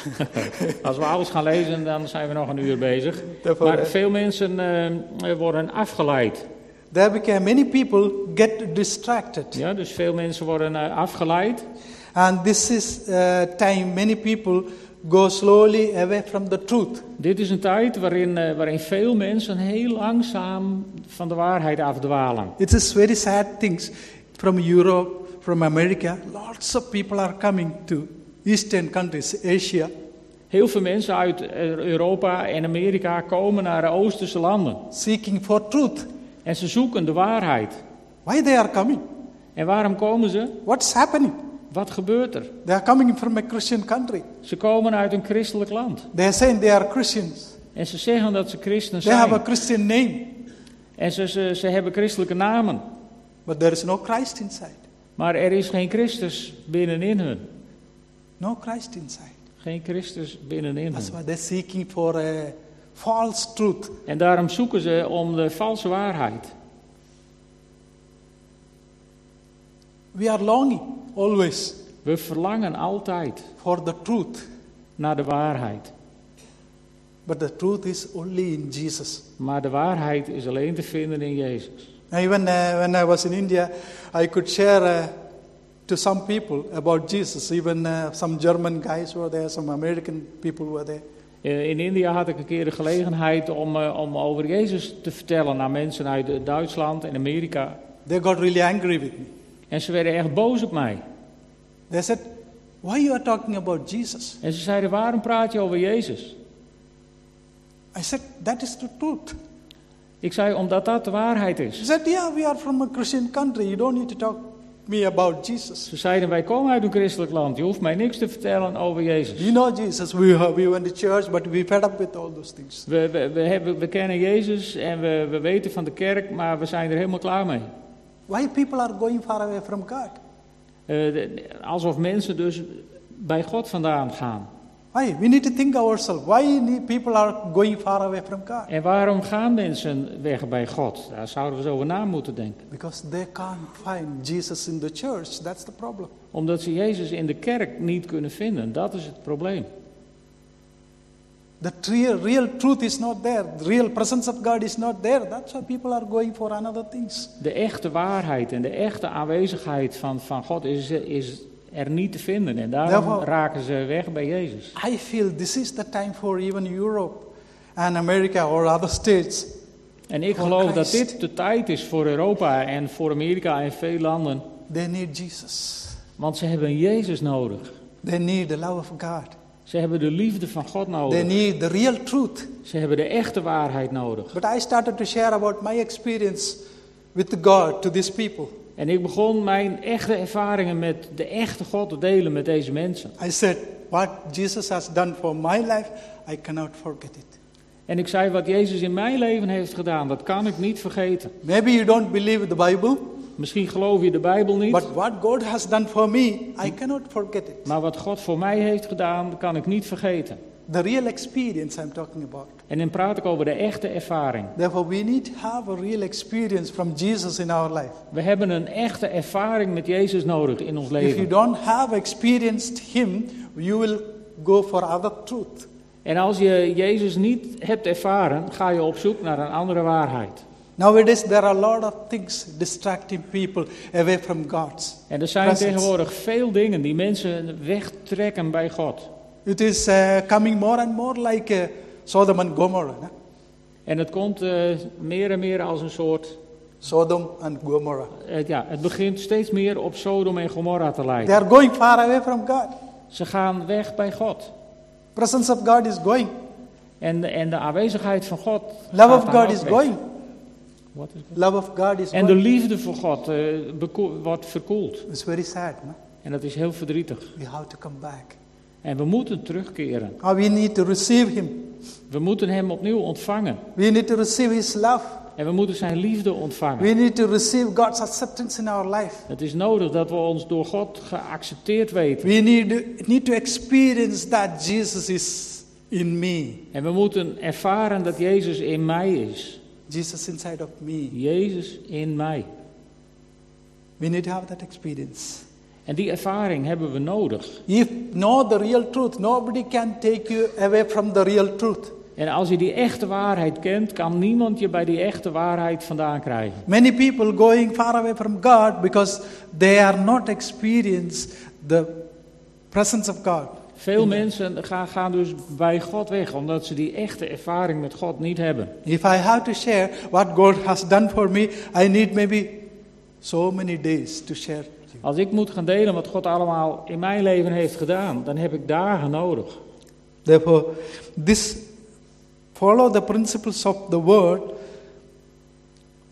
als we alles gaan lezen, dan zijn we nog een uur bezig. Therefore, Maar uh, veel mensen eh, worden afgeleid. there became many people get distracted. Ja, dus veel mensen worden eh, afgeleid. And this is uh, time many people go slowly away from the truth. Dit is een tijd waarin, eh, waarin veel mensen heel langzaam van de waarheid afdwalen. It is very sad things from Europe, from America. Lots of people are coming to eastern countries, Asia. Heel veel mensen uit eh, Europa en Amerika komen naar de Oosterse landen. seeking for truth. En ze zoeken de waarheid. Why they are coming? En waarom komen ze? What's happening? Wat gebeurt er? They are coming from a Christian country. Ze komen uit een christelijk land. They are saying they are Christians. En ze zeggen dat ze christen They have a zijn. Christian name, En ze, ze, ze hebben christelijke namen. but there is no Christ inside. Maar er is geen Christus binnenin hun. No Christ inside. Geen Christus binnenin That's hun. why they're seeking for a false truth. En daarom zoeken ze om de valse waarheid. We are longing always We verlangen altijd for the truth, naar de waarheid. but the truth is only in Jesus. Maar de waarheid is alleen te vinden in Jezus. Even uh, when I was in India, I could share uh, to some people about Jesus. Even uh, some German guys were there, some American people were there. Eh, In India had ik een keer de gelegenheid om, eh, om over Jezus te vertellen aan mensen uit eh, Duitsland en Amerika. They got really angry with me. En ze werden echt boos op mij. They said, Why you are talking about Jesus? En ze zeiden, waarom praat je over Jezus? I said, That is the truth. Ik zei, omdat dat de waarheid He is. said, Yeah, we are from a Christian country. You don't need to talk me about Jesus. Ze zeiden, wij komen uit een christelijk land. Je hoeft mij niks te vertellen over Jezus. You know Jesus. We, uh, we went to church, but we fed up with all those things. We, we, we, hebben, we kennen Jezus en we, we weten van de kerk, maar we zijn er helemaal klaar mee. Why people are going far away from God? De- alsof mensen dus bij God vandaan gaan. Why? We need to think ourselves. Why people are going far away from God? En waarom gaan mensen weg bij God? Daar zouden we eens over na moeten denken. Because they can't find Jesus in the church. That's the problem. Omdat ze Jezus in de kerk niet kunnen vinden. Dat is het probleem. The real, real truth is not there. The real presence of God is not there. That's why people are going for another things. De echte waarheid en de echte aanwezigheid van, van God is, is er niet te vinden. En daarom Daarvoor- raken ze weg bij Jezus. I feel this is the time for even Europe and America or other states. En ik geloof dat dit de tijd is voor Europa en voor Amerika en veel landen. They need Jesus. Want ze hebben Jezus nodig. They need the love of God. Ze hebben de liefde van God They nodig. need the real truth. Ze hebben de echte waarheid nodig. But I started to share about my experience with God to these people. En ik begon mijn echte ervaringen met de echte God te delen met deze mensen. I said, What Jesus has done for my life, I cannot forget it. En ik zei wat Jezus in mijn leven heeft gedaan, dat kan ik niet vergeten. Maybe you don't believe the Bible, Misschien geloof je de Bijbel niet, but what God has done for me, I cannot forget it. maar wat God voor mij heeft gedaan, kan ik niet vergeten. The real experience I'm talking about. En dan praat ik over de echte ervaring. Therefore, we need have a real experience from Jesus in our life. We hebben een echte ervaring met Jezus nodig in ons If you leven. don't have experienced Him, you will go for other truth. En als je Jezus niet hebt ervaren, ga je op zoek naar een andere waarheid. Nowadays, there are a lot of things distracting people away from God's. En er zijn Presence. tegenwoordig veel dingen die mensen wegtrekken bij God. It is uh, coming more and more like uh, Sodom and Gomorrah. no? En het komt eh, meer en meer als een soort. Sodom and Gomorrah. eh, ja, het begint steeds meer op Sodom en Gomorra te They lijken. are going far away from God. Ze gaan weg bij God. Presence of God is going. En, en de aanwezigheid van God. Love of God is weg. going. Wat is het? Love of God is En de liefde voor God bekoe- wordt verkoeld. It's very sad. No? En dat is heel verdrietig. We have to come back. En we moeten terugkeren. How we need to receive Him. We moeten Hem opnieuw ontvangen. We need to receive His love. En we moeten Zijn liefde ontvangen. We need to receive God's acceptance in our life. Het is nodig dat we ons door God geaccepteerd weten. We need to, need to experience that Jesus is in me. En we moeten ervaren dat Jezus in mij is. Jesus inside of me. Jezus in mij. We need to have that experience. En die ervaring hebben we nodig. If know the real truth, nobody can take you away from the real truth. En als je die echte waarheid kent, kan niemand je bij die echte waarheid vandaan krijgen. Many people going far away from God because they are not experience the presence of God. Veel mensen gaan, gaan dus bij God weg, omdat ze die echte ervaring met God niet hebben. If I have to share what God has done for me, I need maybe so many days to share. Als ik moet gaan delen wat God allemaal in mijn leven heeft gedaan, dan heb ik dagen nodig. Therefore, this follow the principles of the word.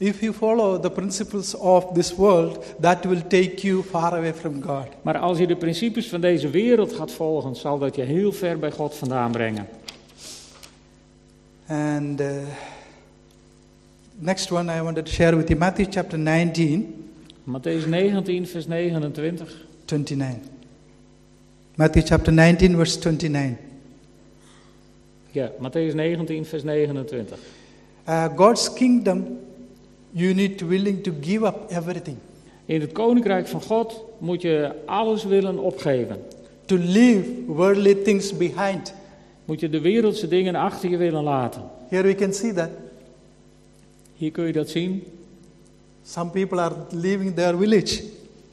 If you follow the principles of this world, that will take you far away from God. Maar als je de principes van deze wereld gaat volgen, zal dat je heel ver bij God vandaan brengen. And uh, next one I wanted to share with you Matthew chapter 19, Matthäus 19, vers 29. 29. Matthew chapter 19, verse 29. Ja, Matthäus 19, vers 29. Uh, God's kingdom, you need to willing to give up everything. In het koninkrijk van God moet je alles willen opgeven. To leave worldly things behind. Moet je de wereldse dingen achter je willen laten. Here we can see that Hier kun je dat zien. some people are leaving their village.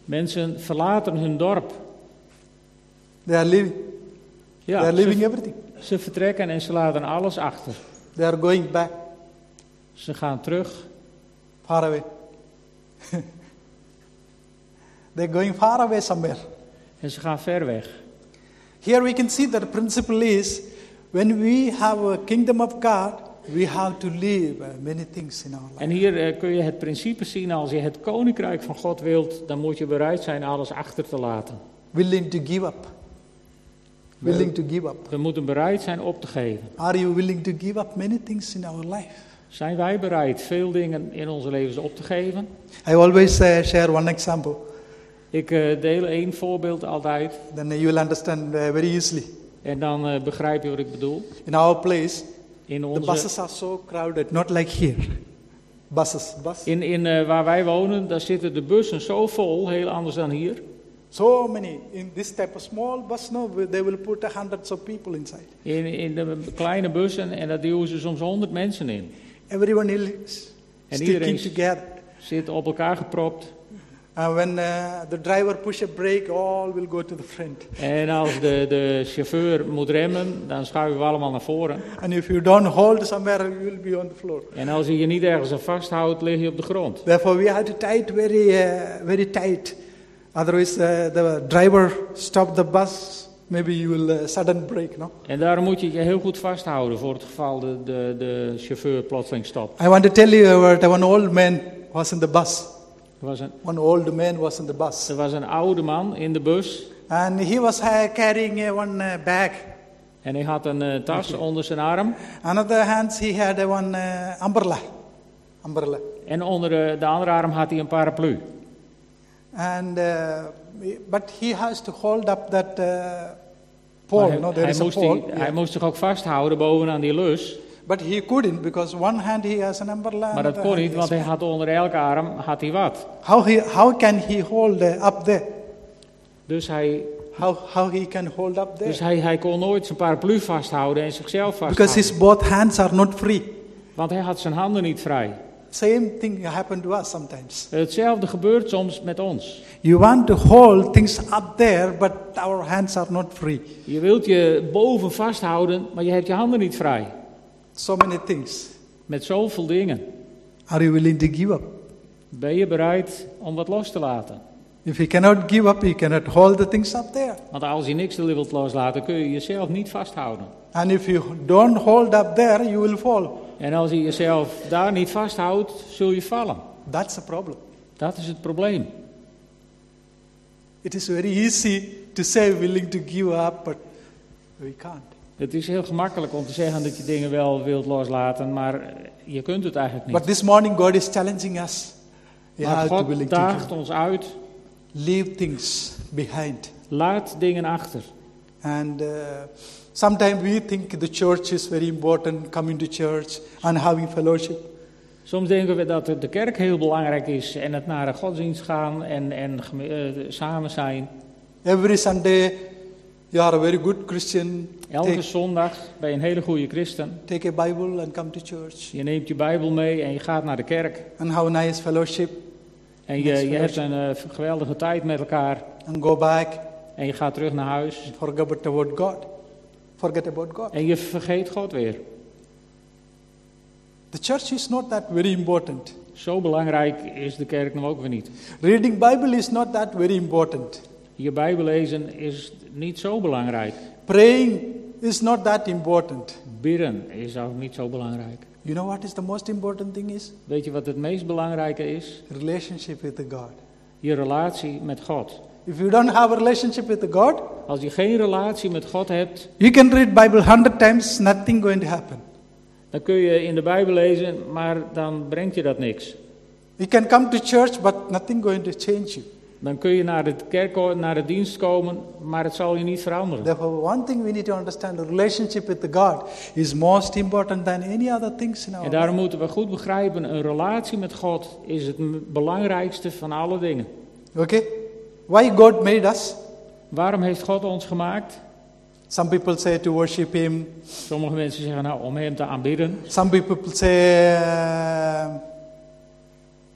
Mensen verlaten hun dorp. They are leaving. they Ja, are leaving ze, everything. ze vertrekken en ze laten alles achter. They are going back Ze gaan terug. Far away. They're going far away somewhere. En ze gaan ver weg. Here we can see that the principle is when we have a kingdom of God, we have to leave uh, many things in our life. En hier eh, kun je het principe zien, als je het koninkrijk van God wilt, dan moet je bereid zijn alles achter te laten. Willing to give up. Willing to give up. We moeten bereid zijn op te geven. Are you willing to give up many things in our life? Zijn wij bereid veel dingen in onze levens op te geven? I always uh, share one example, Ik eh, deel één voorbeeld altijd then you will understand uh, very easily. en dan eh, begrijp je wat ik bedoel. In our place, In, the onze, buses are so crowded, not like here. Buses, bus. in, in eh, waar wij wonen, daar zitten de bussen zo vol, heel anders dan hier. So many. In this type of small bus, no, they will put uh, hundreds of people inside. In, in de kleine bussen en daar duwen ze soms honderd mensen in. Everyone is sticking iedereen- together. Zitten op elkaar gepropt. And when uh, the driver push a brake, all will go to the front. En als de, de chauffeur moet remmen, dan schuiven we allemaal naar voren. And if you don't hold somewhere, you will be on the floor. En als je je niet ergens aan vasthoudt, lig je op de grond. Therefore, we have to tie it very, uh, very tight. Otherwise, uh, the driver stop the bus. Maybe you will uh, sudden brake, no? En daarom moet je je heel goed vasthouden voor het geval de, de, de chauffeur plotseling stopt. I want to tell you about one old man was in the bus. Er was, een, One old man was in the bus, er was een oude man in de bus and he was uh, carrying uh, one uh, bag. en hij had een eh, tas onder zijn arm. Another hands, he had uh, one uh, umbrella. Umbrella. En onder de, de andere arm had hij een paraplu. And uh, but he has to hold up that uh, pole. hij, no, there hij is a moest pole. die- hij moest zich ook vasthouden bovenaan die lus. But he couldn't because one hand he has an umbrella. Maar dat kon niet, want hij had onder elke arm had hij wat. How he how can he hold up there? Dus hij, How how he can hold up there? dus hij, hij kon nooit zijn paraplu vasthouden en zichzelf Because vasthouden. his both hands are not free. Want hij had zijn handen niet vrij. Same thing happened to us sometimes. Hetzelfde gebeurt soms met ons. You want to hold things up there, but our hands are not free. Je wilt je boven vasthouden, maar je hebt je handen niet vrij. So many things. Met zoveel dingen. Are you willing to give up? Ben je bereid om wat los te laten? If you cannot give up, you cannot hold the things up there. Want als je niks wilt loslaten, kun je jezelf niet vasthouden. And if you don't hold up there, you will fall. En als je jezelf daar niet vasthoudt, zul je vallen. That's a problem. Dat is het probleem. It is very easy to say willing to give up, but we can't. Het is heel gemakkelijk om te zeggen dat je dingen wel wilt loslaten, maar je kunt het eigenlijk But niet. this morning, God is challenging us. You Maar God daagt ons uit, leave things behind. laat dingen achter. And uh, sometimes we think the church is very important, coming to church and having fellowship. Soms denken we dat de kerk heel belangrijk is en het naar een godsdienst gaan en, en eh, samen zijn. Every Sunday, you are a very good Christian. Elke Take, zondag ben je een hele goede christen. take a Bible and come to church Je neemt je Bijbel mee en je gaat naar de kerk. and have a nice fellowship En Nice je, je hebt een eh, geweldige tijd met elkaar. and go back. En je gaat terug naar huis. Forget about God. Forget about God. En je vergeet God weer. The church is not that very important. Zo belangrijk is de kerk nog ook weer niet. Reading Bible is not that very important. Je Bijbel lezen is niet zo belangrijk. Praying is not that important. Bidden is ook niet zo belangrijk. You know what is the most important thing is? Weet je wat het meest belangrijke is? Relationship with God. Je relatie met God. If you don't have a relationship with God, Als je geen relatie met God hebt, you can read Bible 100 times, nothing going to happen. dan kun je in de Bijbel lezen, maar dan brengt je dat niks. You can come to church, but nothing going to change you. Dan kun je naar de kerk, naar de dienst komen, maar het zal je niet veranderen. Therefore, one thing we need to understand: the relationship with God is most important than any other things in our En daarom moeten we goed begrijpen, een relatie met God is het belangrijkste van alle dingen. Okay? Why God made us? Waarom heeft God ons gemaakt? Some people say to worship Him. Sommige mensen zeggen nou om Hem te aanbidden. Some people say uh,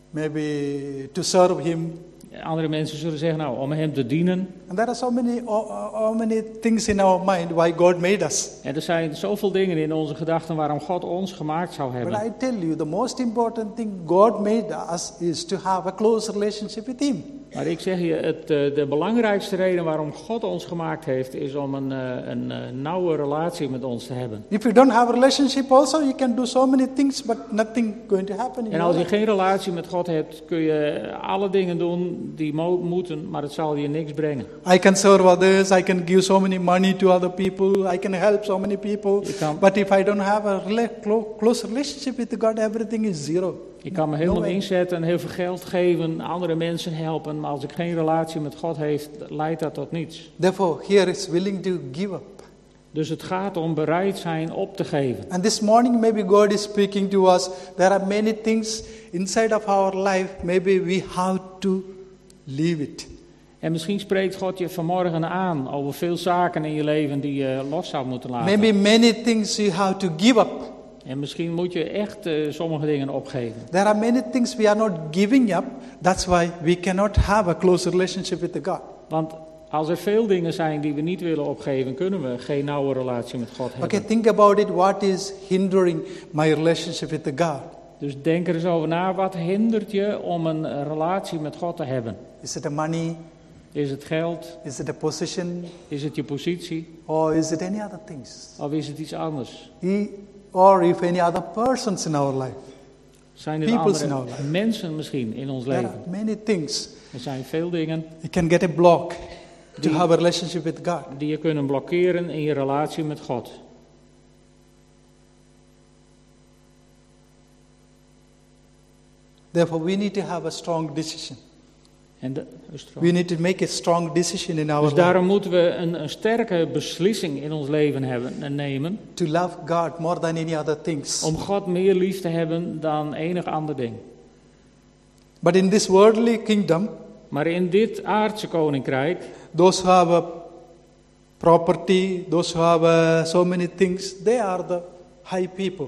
maybe to serve Him. Andere mensen zullen zeggen nou om Hem te dienen. And there are so many, oh, how many things in our mind why God made us. En er zijn zoveel dingen in onze gedachten waarom God ons gemaakt zou But hebben. I tell you, the most important thing God made us is to have a close relationship with Him. Maar ik zeg je, het, eh, de belangrijkste reden waarom God ons gemaakt heeft, is om een, eh, een eh, nauwe relatie met ons te hebben. If you don't have a relationship, also you can do so many things, but nothing going to happen En als je geen relatie met God hebt, kun je alle dingen doen die mo- moeten, maar het zal je niks brengen. I can serve others. I can give so many money to other people. I can help so many people. But if I don't have a close relationship with God, everything is zero. Je kan me helemaal inzetten en heel veel geld geven, andere mensen helpen, maar als ik geen relatie met God heeft, leidt dat tot niets. Therefore, here is willing to give up. Dus het gaat om bereid zijn op te geven. And this morning, maybe God is speaking to us. There are many things inside of our life. Maybe we have to leave it. En misschien spreekt God je vanmorgen aan over veel zaken in je leven die je los zou moeten laten. Maybe many things you have to give up. En misschien moet je echt eh, sommige dingen opgeven. There are many things we are not giving up. That's why we cannot have a close relationship with the God. Want als er veel dingen zijn die we niet willen opgeven, kunnen we geen nauwe relatie met God hebben. Okay, think about it. What is hindering my relationship with the God? Dus denk er eens over na, wat hindert je om een relatie met God te hebben? Is it the money? Is het geld? Is it a position? Is het je positie? Or is it any other things? Of is het iets anders? E- Or if any other persons in our life? Zijn er People's in our life. mensen misschien in ons There leven? are many things. Er zijn veel dingen You can get a block to have a relationship with God. die je kunnen blokkeren in je relatie met God. Therefore, we need to have a strong decision. En de. We need to make a strong decision in our dus daarom moeten we een, een sterke beslissing in ons leven hebben en nemen. to love God more than any other things. Om God meer lief te hebben dan enig ander ding. But in this worldly kingdom, Maar in dit aardse koninkrijk, those who have a property, those who have uh, so many things, they are the high people.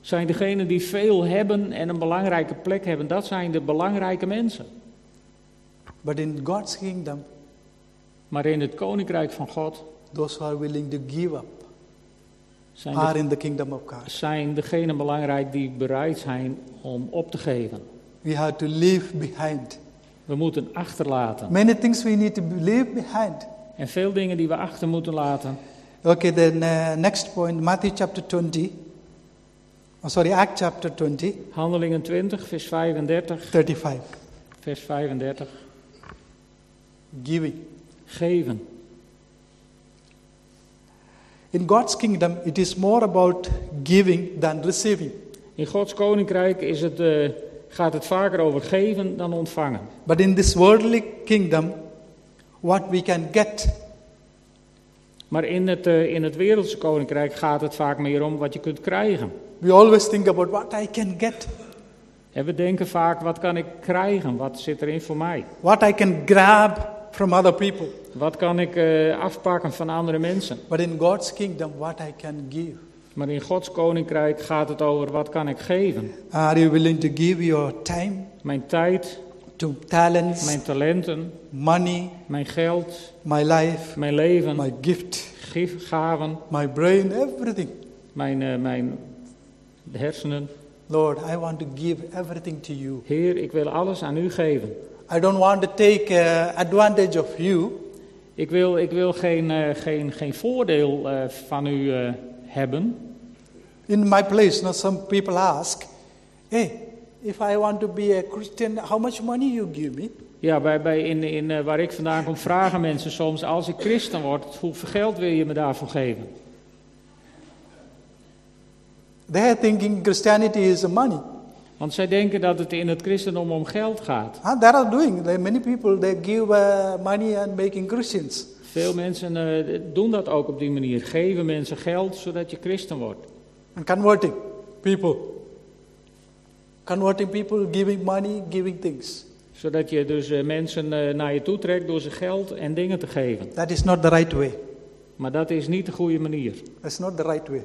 zijn degenen die veel hebben en een belangrijke plek hebben, dat zijn de belangrijke mensen. But in God's kingdom, Maar in het koninkrijk van God those who are willing to give up zijn, are de, in the kingdom of God. zijn degenen belangrijk die bereid zijn om op te geven. We have to leave behind. We moeten achterlaten. Many things we need to leave behind. En veel dingen die we achter moeten laten. Okay, then uh, next point, Matthew chapter 20. Oh, sorry, Act chapter 20, Handelingen 20, vers 35. 35. Vers 35. Giving. Geven. In God's kingdom, it is more about giving than receiving. In Gods koninkrijk is het, eh, gaat het vaker over geven dan ontvangen. But in this worldly kingdom, what we can get, Maar in het, eh, in het wereldse koninkrijk gaat het vaak meer om wat je kunt krijgen. we always think about what I can get, En we denken vaak, wat kan ik krijgen? Wat zit erin voor mij? what I can grab from other people. Wat kan ik eh, afpakken van andere mensen? But in God's kingdom, what I can give. Maar in Gods koninkrijk gaat het over wat kan ik geven? Are you willing to give your time, Mijn tijd, to talents, mijn talenten, money, mijn geld, my life, mijn leven, my gift, gif, gaven, my brain, everything? mijn, eh, mijn hersenen. Lord, I want to give everything to you. Heer, ik wil alles aan u geven. I don't want to take uh, advantage of you. Ik wil, ik wil geen, eh, geen, geen voordeel eh, van u eh, hebben. In my place, now some people ask, hey, if I want to be a Christian, how much money you give me? Ja, bij, bij in, in, waar ik vandaan kom vragen mensen soms, als ik christen word, hoeveel geld wil je me daarvoor geven? They are thinking Christianity is money. Want zij denken dat het in het christendom om geld gaat. Huh? They are doing. Many people they give uh, money and making Christians. Veel mensen eh, doen dat ook op die manier. Geven mensen geld zodat je christen wordt. and converting people. Converting people, giving money, giving things. Zodat je dus eh, mensen eh, naar je toe trekt door ze geld en dingen te geven. That is not the right way. Maar dat is niet de goede manier. That's not the right way.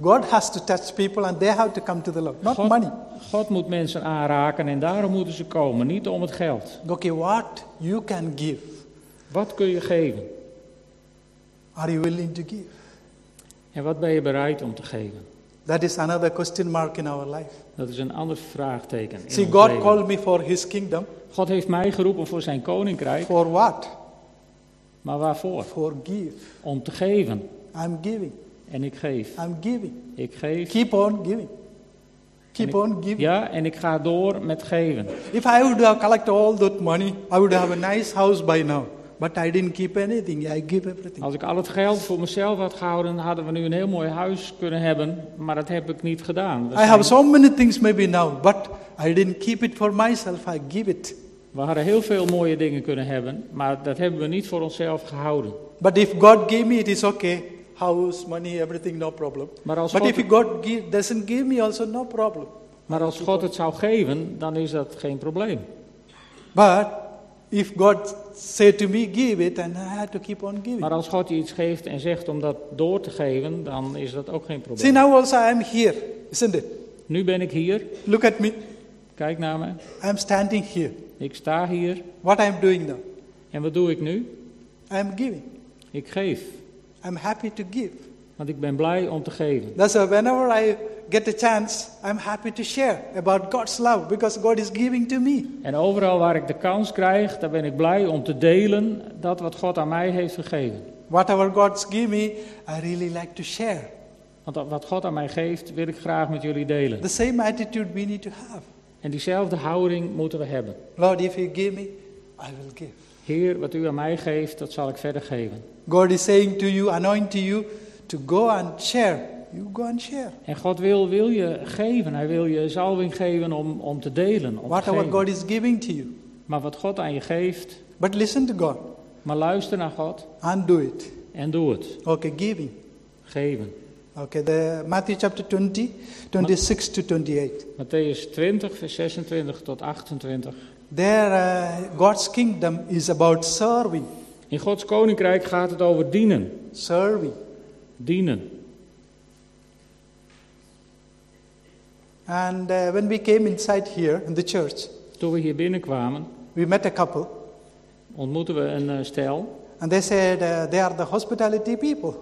God has to touch people and they have to come to the Lord, not God, money. God moet mensen aanraken en daarom moeten ze komen, niet om het geld. Okay, what you can give, Wat kun je geven? are you willing to give? En wat ben je bereid om te geven? That is another question mark in our life. Dat is een ander vraagteken. in See, ons God leven. called me for His kingdom. God heeft mij geroepen voor zijn koninkrijk, For what? maar waarvoor? For give. Om te geven. I'm giving. En ik geef. I'm giving. Ik geef. Keep on giving. Keep ik- on giving. Ja, en ik ga door met geven. If I would have collected all that money, I would have a nice house by now. But I didn't keep anything. I give everything. Als ik al het geld voor mezelf had gehouden, hadden we nu een heel mooi huis kunnen hebben, maar dat heb ik niet gedaan. I have so many things maybe now, but I didn't keep it for myself. I give it. we hadden heel veel mooie dingen kunnen hebben, maar dat hebben we niet voor onszelf gehouden. But if God gave me, it is okay. House, money, everything, no problem. Maar als But God, if God give, doesn't give me, also no problem. maar als God het zou geven, dan is dat geen probleem. But if God say to me, give it, and I had to keep on giving. Maar als God je iets geeft en zegt om dat door te geven, dan is dat ook geen See, probleem. now also I am here, isn't it? Nu ben ik hier, Look at me. kijk naar me. I am standing here. Ik sta hier What I am doing now? en wat doe ik nu? I am giving. Ik geef, I'm happy to give. want ik ben blij om te geven. That's why whenever I get a chance, I'm happy to share about God's love because God is giving to me. En overal waar ik de kans krijg, daar ben ik blij om te delen dat wat God aan mij heeft gegeven. Whatever God's give me, I really like to share. Want wat God aan mij geeft, wil ik graag met jullie delen. The same attitude we need to have. En diezelfde houding moeten we hebben. Lord, if you give me, I will give. Heer, wat u aan mij geeft, dat zal ik verder geven. God is saying to you, anoint to you to go and share. You go and share. En God wil, wil je geven. Hij wil je zalving geven om, om te delen. Om te Whatever geven. God is giving to you. Maar wat God aan je geeft, But listen to God maar luister naar God and do it. en doe het. Okay, giving. Geven. Okay, the Matthew chapter 20, 26 to 28. Matthäus 20, vers 26 tot 28. There, uh, God's kingdom is about serving. In Gods koninkrijk gaat het over dienen. Serving. Dienen. And uh, when we came inside here in the church, Toen we hier binnenkwamen, we met a couple, ontmoetten we een eh, stel. and they said uh, they are the hospitality people.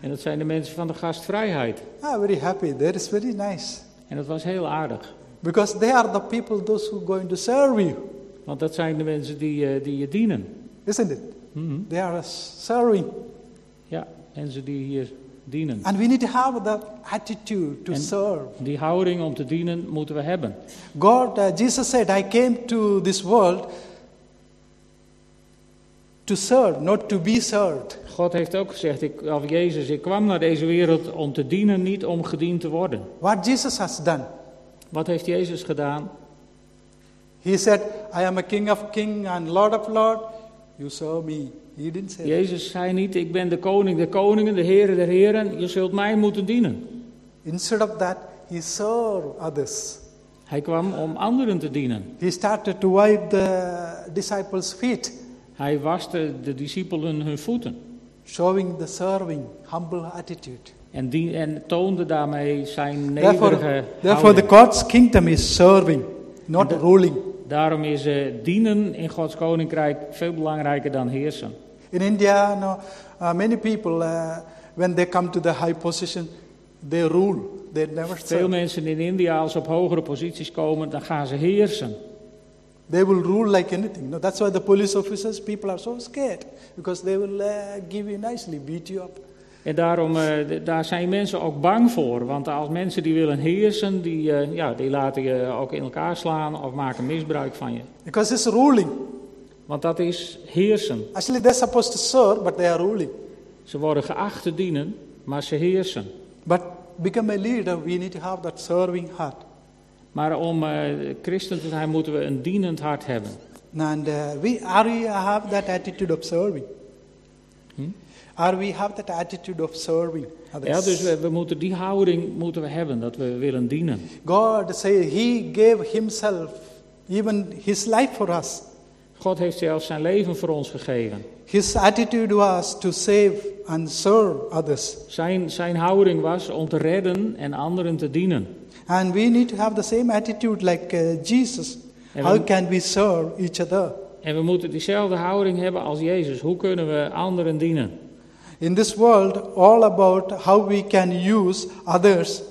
En dat zijn de mensen van de gastvrijheid. Ah, very happy. That is very nice. En dat was heel aardig. Because they are the people, those who are going to serve you, Want dat zijn de mensen die, eh, die je dienen. isn't it? Mhm. They are serving. Ja, mensen die hier dienen. And we need to have that attitude to serve. Die houding om te dienen moeten we hebben. God, uh, Jesus said, I came to this world to serve, not to be served. God heeft ook gezegd, ik, of Jezus, ik kwam naar deze wereld om te dienen, niet om gediend te worden. What Jesus has done, Wat heeft Jezus gedaan? He said, I am a king of king and lord of lord. You serve me. He didn't say. Jezus zei niet, ik ben de koning der koningen, de heren der heren, je zult mij moeten dienen. Instead of that, he served others. Hij kwam om anderen te dienen. He started to wipe the disciples' feet, Hij waste de discipelen hun voeten. showing the serving, humble attitude. En, die, en toonde daarmee zijn nederige Therefore, therefore the. God's kingdom is serving, not ruling. Daarom is eh, dienen in Gods koninkrijk veel belangrijker dan heersen. In India, no, uh, many people, uh, when they come to the high position, they rule. They never Veel serve. mensen in India, als ze op hogere posities komen, dan gaan ze heersen. They will rule like anything. No, that's why the police officers, people are so scared because they will uh, give you nicely, beat you up. En daarom, eh, daar zijn mensen ook bang voor. Want als mensen die willen heersen, die, eh, ja, die laten je ook in elkaar slaan of maken misbruik van je. Because it's ruling. Want dat is heersen. Actually, they're supposed to serve, but they are ruling. Ze worden geacht te dienen, maar ze heersen. But become a leader, we need to have that serving heart. Maar om eh, christen te zijn, moeten we een dienend hart hebben. And uh, we are we have that attitude of serving. Hmm? Are we have that attitude of serving others? Ja, dus we, we moeten die houding moeten we hebben, dat we willen dienen. God say He gave Himself, even His life for us. God heeft zelfs zijn leven voor ons gegeven. His attitude was to save and serve others. Zijn, zijn houding was om te redden en anderen te dienen. And we need to have the same attitude like uh, Jesus. En How we, can we serve each other? en we moeten diezelfde houding hebben als Jezus. Hoe kunnen we anderen dienen? In this world, all about how we can use others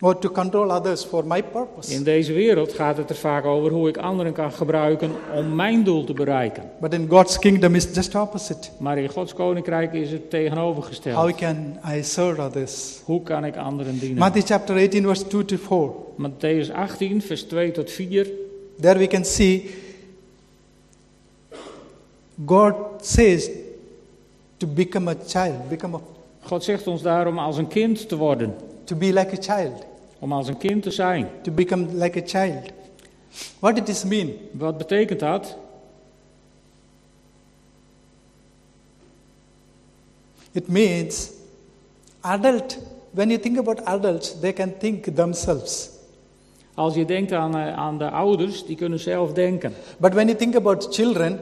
or to control others for my purpose. In deze wereld gaat het er vaak over hoe ik anderen kan gebruiken om mijn doel te bereiken. But in God's kingdom, it's just opposite. Maar in Gods koninkrijk is het How tegenovergesteld. can I serve others? Hoe kan ik anderen dienen? Matthew chapter 18, verse 2 to 4. Matthäus 18, vers 2 tot 4. There we can see God says to become a child, become a, God zegt ons daarom als een kind te worden. to be like a child, Om als een kind te zijn. to become like a child. What does this mean? Wat betekent dat? It means adult. When you think about adults, they can think themselves. Als je denkt aan, eh, aan de ouders, die kunnen zelf denken. But when you think about children,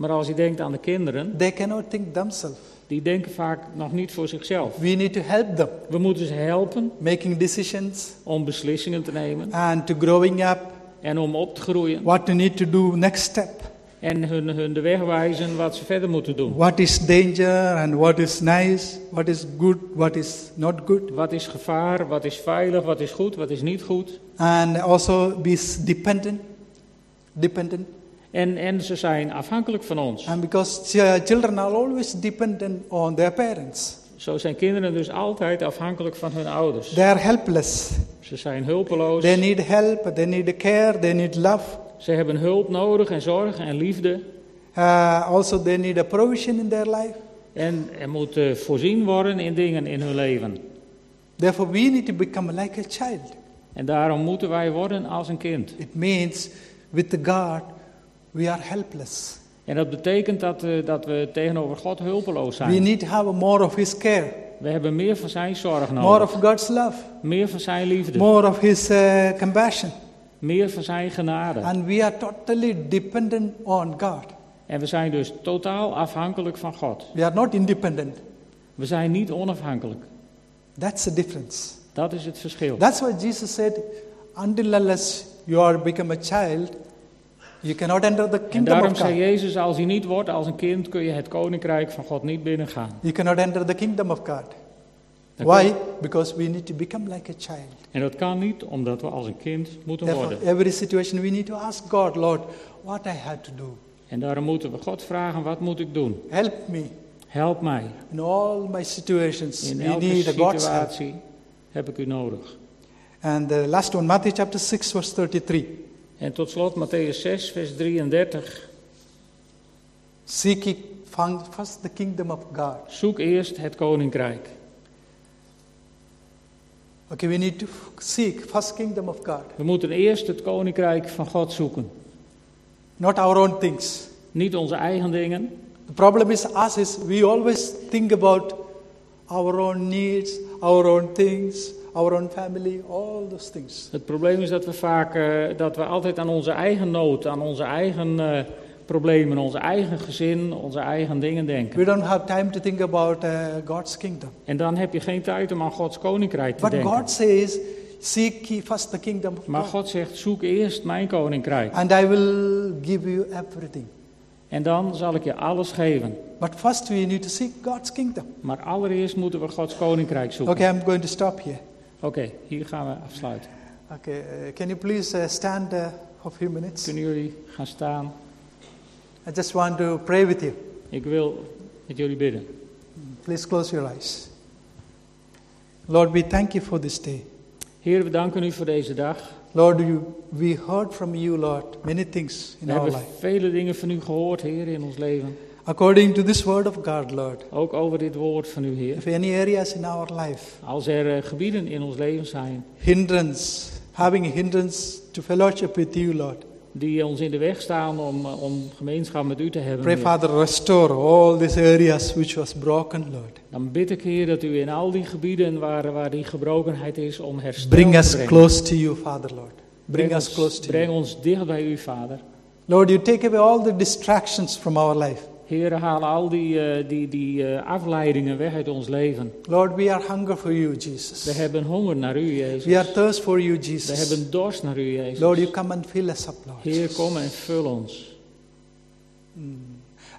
Maar als je denkt aan de kinderen, they cannot think themselves. die denken vaak nog niet voor zichzelf. We need to help them We moeten ze helpen making decisions om beslissingen te nemen and to growing up, en om op te groeien. what to need to do next step. En hun, hun de weg wijzen wat ze verder moeten doen. What is danger and what is nice, what is good, what is not good. Wat is gevaar, wat is veilig, wat is goed, wat is niet goed. And also be dependent, dependent. En, en ze zijn afhankelijk van ons. And because ch- children are always dependent on their parents. Zo zijn kinderen dus altijd afhankelijk van hun ouders. They are helpless. Ze zijn hulpeloos. They need help, they need care, they need love. Ze hebben hulp nodig en zorg en liefde. Uh, also, they need a provision in their life. En er moet eh, voorzien worden in dingen in hun leven. Therefore, we need to become like a child. En daarom moeten wij worden als een kind. It means with God, we are helpless. En dat betekent dat, eh, dat we tegenover God hulpeloos We zijn. need to have more of His care, We hebben meer van zijn zorg more nodig. of God's love, Meer van zijn liefde. more of His uh, compassion. Meer van zijn genade. And we are totally dependent on God. En we zijn dus totaal afhankelijk van God. We are not independent. We zijn niet onafhankelijk. That's the difference. Dat is het verschil. That's why Jesus said, until unless you are become a child, you cannot enter the En kingdom daarom of zei God. Jezus, als je niet wordt als een kind, kun je het koninkrijk van God niet binnengaan. You cannot enter the kingdom of God. Dat Why? kan- Because we need to become like a child. En dat kan niet, omdat we als een kind moeten Therefore, worden. every situation we need to ask God, Lord, what I have to do. En daarom moeten we God vragen, wat moet ik doen? Help me Help mij. in all my situations. In we elke need God's help. situatie heb ik u nodig. And the last one, Matthew chapter 6, verse 33. En tot slot Matthäus 6, vers 33. Seek first the kingdom of God. Zoek eerst het koninkrijk. Okay, we need to seek first kingdom of God, We moeten eerst het koninkrijk van God zoeken. not our own things. Niet onze eigen dingen. The problem is us is we always think about our own needs, our own things, our own family, all those things. Het probleem is dat we vaak eh, dat we altijd aan onze eigen nood, aan onze eigen eh, problemen, onze eigen gezin, onze eigen dingen denken. We don't have time to think about uh, God's kingdom. En dan heb je geen tijd om aan Gods koninkrijk te But denken. God says, seek first the kingdom of Maar God, God zegt, zoek eerst mijn koninkrijk. and I will give you everything. En dan zal ik je alles geven. But first we need to seek God's kingdom. Maar allereerst moeten we Gods koninkrijk zoeken. Okay, I'm going to stop here. Oké, hier gaan we afsluiten. Okay, uh, can you please uh, stand uh, for a few minutes? Kunnen jullie gaan staan? I just want to pray with you. Ik wil met jullie bidden. Please close your eyes. Lord, we thank you for this day. Heer, we danken u voor deze dag. Lord, we heard from you, Lord, many things in We our hebben life. vele dingen van u gehoord, Heer, in ons leven. According to this word of God, Lord, Ook over dit woord van u, Heer. if any areas in our life, Als er eh, gebieden in ons leven zijn hindrance, having hindrance to fellowship with you, Lord, die ons in de weg staan om, eh, om gemeenschap met u te hebben, pray, Father, restore all these areas which was broken, Lord. dan bid ik, Heer, dat u in al die gebieden waar, waar die gebrokenheid is, om herstel Bring te us brengen. close to you, Father, Lord. Bring Breng us ons- close to Breng you. ons dicht bij u, Vader. Lord, you take away all the distractions from our life. Heer, haal al die, eh, die, die eh, afleidingen weg uit ons leven. Lord, we are hunger for you, We Jesus. hebben honger naar u, Jezus. We are thirst for you, We Jesus. hebben dorst naar u, Jezus. Lord, you come and fill us up, Lord. Heer, kom en vul ons. Mm.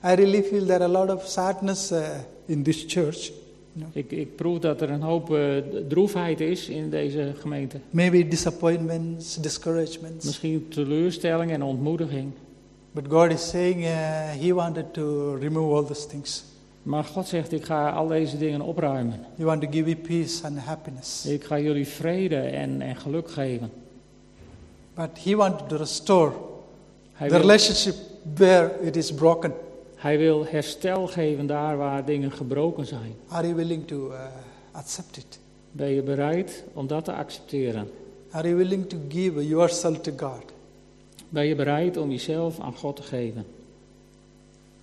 I really feel there are a lot of sadness uh, in this church. Ik, ik proef dat er een hoop eh, droefheid is in deze gemeente. Maybe disappointments, discouragements. Misschien teleurstelling en ontmoediging. But God is saying uh, He wanted to remove all those things. Maar God zegt, ik ga al deze dingen opruimen. He wanted to give you peace and happiness. Ik ga jullie vrede en, en geluk geven. But He wanted to restore Hij the wil, relationship where it is broken. hij wil herstel geven daar waar dingen gebroken zijn. Are you willing to uh, accept it? Ben je bereid om dat te accepteren? Are you willing to give yourself to God? Ben je bereid om jezelf aan God te geven?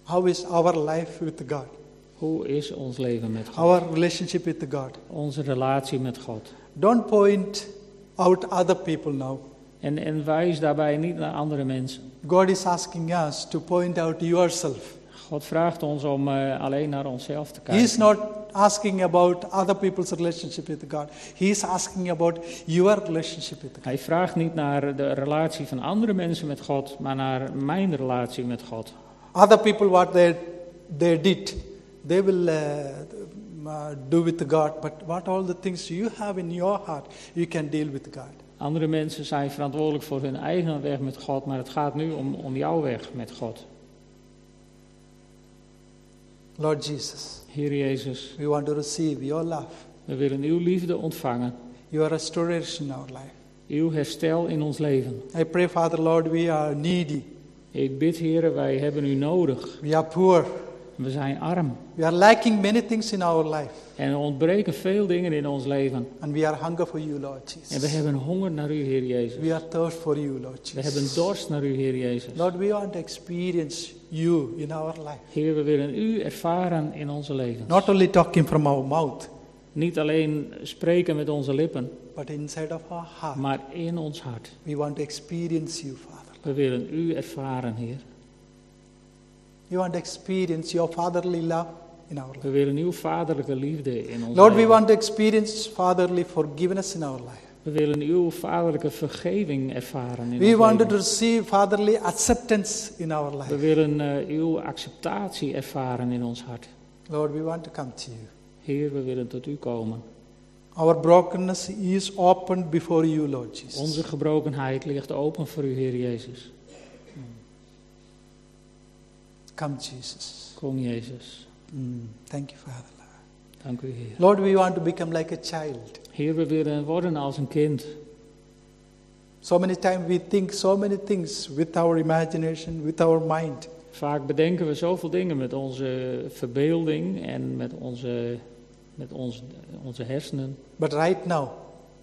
How is our life with God? Hoe is ons leven met God? Our relationship with God? Onze relatie met God. Don't point out other people now. En, en wijs daarbij niet naar andere mensen. God is asking us to point out yourself. God vraagt ons om eh, alleen naar onszelf te He is kijken. not asking about other people's relationship with God. He is asking about your relationship with God. Hij vraagt niet naar de relatie van andere mensen met God, maar naar mijn relatie met God. Other people, what they, they did, they will uh, uh, do with God. But what all the things you have in your heart, you can deal with God. Andere mensen zijn verantwoordelijk voor hun eigen weg met God, maar het gaat nu om, om jouw weg met God. Lord Jesus, Heer Jezus, we want to receive your love, we willen uw liefde ontvangen, your restoration in our life. uw herstel in ons leven. I pray, Father, Lord, we are needy. Ik bid, Heer, wij hebben u nodig. We are poor. We zijn arm We are lacking many things in our life. en er ontbreken veel dingen in ons leven. And we are hunger for you, Lord En we Jesus. hebben honger naar u, Heer Jezus. We are thirst for you, Lord We hebben Jesus. dorst naar u, Heer Jezus. Lord, we want to experience you in our life. Heer, we willen u ervaren in onze leven. Not only talking from our mouth, Niet alleen spreken met onze lippen, but inside of our heart. maar in ons hart. We want to experience you, Father. We willen u ervaren, Heer. We want to experience your fatherly love in our life. We willen uw vaderlijke liefde in ons Lord, we leven. want to experience fatherly forgiveness in our life. We willen uw vaderlijke vergeving ervaren in We ons want to leven. receive fatherly acceptance in our We life. willen eh, uw acceptatie ervaren in ons hart. Lord, we want to come to you. Heer, we willen tot u komen. Our brokenness is opened before you, Lord Jesus. Onze gebrokenheid ligt open voor u, Heer Jezus. Come, Jesus. Kom, Jezus. Mm, Thank you, Father. Dank u, Heer. Lord, we want to become like a child. Heer, we willen worden als een kind. So many times we think so many things with our imagination, with our mind. Vaak bedenken we zoveel dingen met onze verbeelding en met onze, met ons, onze hersenen. But right now,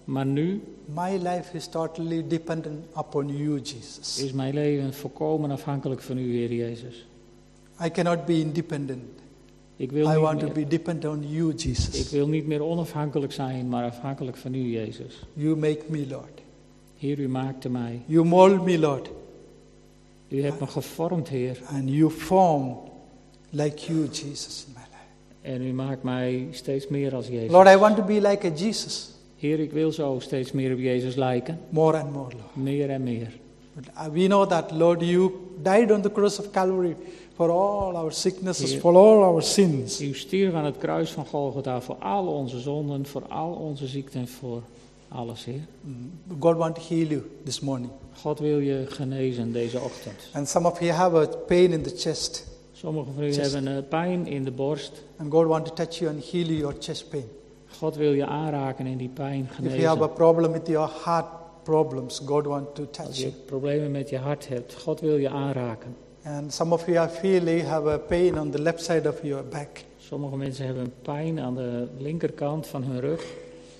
Maar nu my life is totally dependent upon you, Jesus. is mijn leven volkomen afhankelijk van u, Heer Jezus. I cannot be independent. Ik wil, I want to meer, be dependent on you, ik Jesus. wil niet meer onafhankelijk zijn, maar afhankelijk van u, Jezus. You make me, Lord. Heer, u maakte mij. You mold me, Lord. U hebt me gevormd, Heer. And you form like you, Jesus, in my life. En u maakt mij steeds meer als Jezus. Lord, I want to be like a Jesus. Heer, ik wil zo steeds meer op Jezus lijken. More and more, Lord. Meer en meer. But uh, we know that, Lord, you died on the cross of Calvary for all our sicknesses, Yeah. for all our sins. U stierf aan het kruis van Golgotha voor al onze zonden, voor al onze ziekten, voor, Alles, Heer. Mm, God want to heal you this morning. God wil je genezen deze ochtend. And some of you have a pain in the chest. Sommigen van u Chest. hebben eh, pijn in de borst. And God want to touch you and heal your chest pain. God wil je aanraken en die pijn If you have a genezen. problem with your heart problems, God want to touch Als you. je problemen met je hart hebt, God wil je aanraken. And some of you I feel you have a pain on the left side of your back. Sommige mensen hebben pijn aan de linkerkant van hun rug.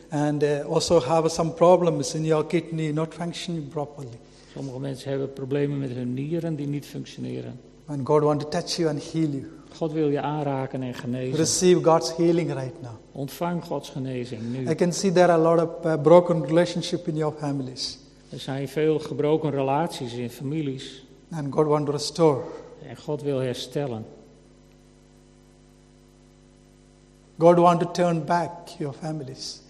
And uh, also have some problems in your kidney not functioning properly. Sommige mensen hebben problemen met hun nieren die niet functioneren. And God want to touch you and heal you. God wil je aanraken en genezen. Receive God's healing right now. Ontvang Gods genezing nu. I can see there are a lot of uh, broken relationship in your families. Er zijn veel gebroken relaties in families. And God want to restore. En God wil herstellen. God want to turn back your families.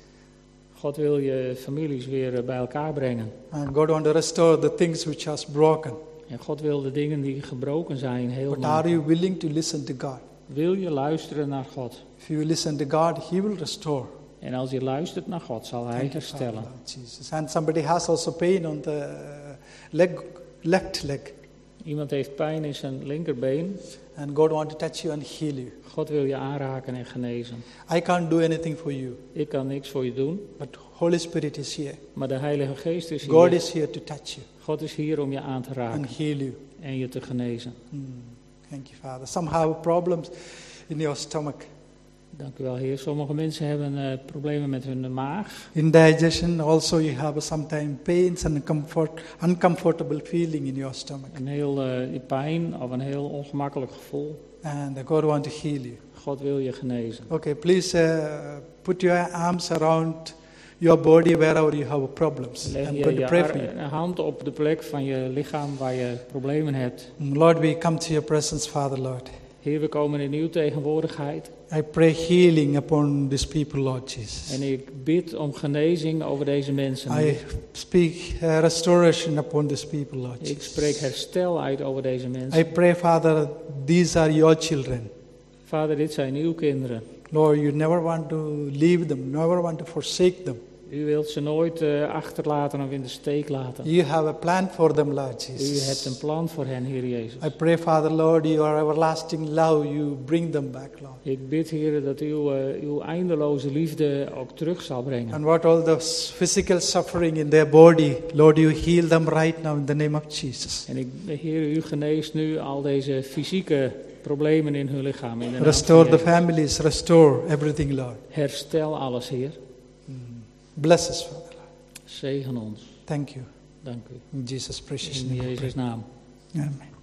God wil je families weer eh, bij elkaar brengen. And God want to restore the things which are broken. En God wil de dingen die gebroken zijn heel But are you willing to listen to God? Wil je luisteren naar God? If you listen to God, He will restore. En als je luistert naar God, zal Hij Thank herstellen. Jesus. And somebody has also pain on the uh, leg, left leg. Iemand heeft pijn in zijn linkerbeen. And God want to touch you and heal you. God wil je aanraken en genezen. I can't do anything for you, Ik kan niks voor je doen, but Holy Spirit is here. maar de Heilige Geest is God hier. is here to touch you God is hier om je aan te and raken heal you. en je te genezen. Mm. Thank you, Father. Some have problems in your stomach, Dank u wel, Heer. Sommige mensen hebben eh, problemen met hun maag. indigestion. Also, you have sometimes pains and comfort, uncomfortable feeling in your stomach. Een heel die pijn of een heel ongemakkelijk gevoel. And God want to heal you. God wil je genezen. Okay, please uh, put your arms around your body wherever you have problems. Leg I'm je going to pray for you. hand op de plek van je lichaam waar je problemen hebt. Lord, we come to your presence, Father, Lord. Heer, we komen in uw tegenwoordigheid. I pray healing upon these people, Lord Jesus. En ik bid om genezing over deze mensen. I speak uh, restoration upon these people, Lord Ik Jesus. spreek herstel uit over deze mensen. I pray, Father, these are your children. Vader, dit zijn uw kinderen. Lord, you never want to leave them, never want to forsake them. U wilt ze nooit eh, achterlaten of in de steek laten. You have a plan for them, Lord U hebt Jesus. een plan voor hen, Heer Jezus. I pray, Father, Lord, your everlasting love, you bring them back, Lord. Ik bid, Heer, dat uw, eh, uw eindeloze liefde ook terug zal brengen. And what all the physical suffering in their body, Lord, you heal them right now in the name of Jesus. En ik, Heer, u geneest nu al deze fysieke problemen in hun lichaam. In de Restore the families, restore everything, Lord. Herstel alles, Heer. Bless us, Father. Zegen ons. Thank you. Dank u. In Jesus' precious In name. we Jezus' naam. Amen.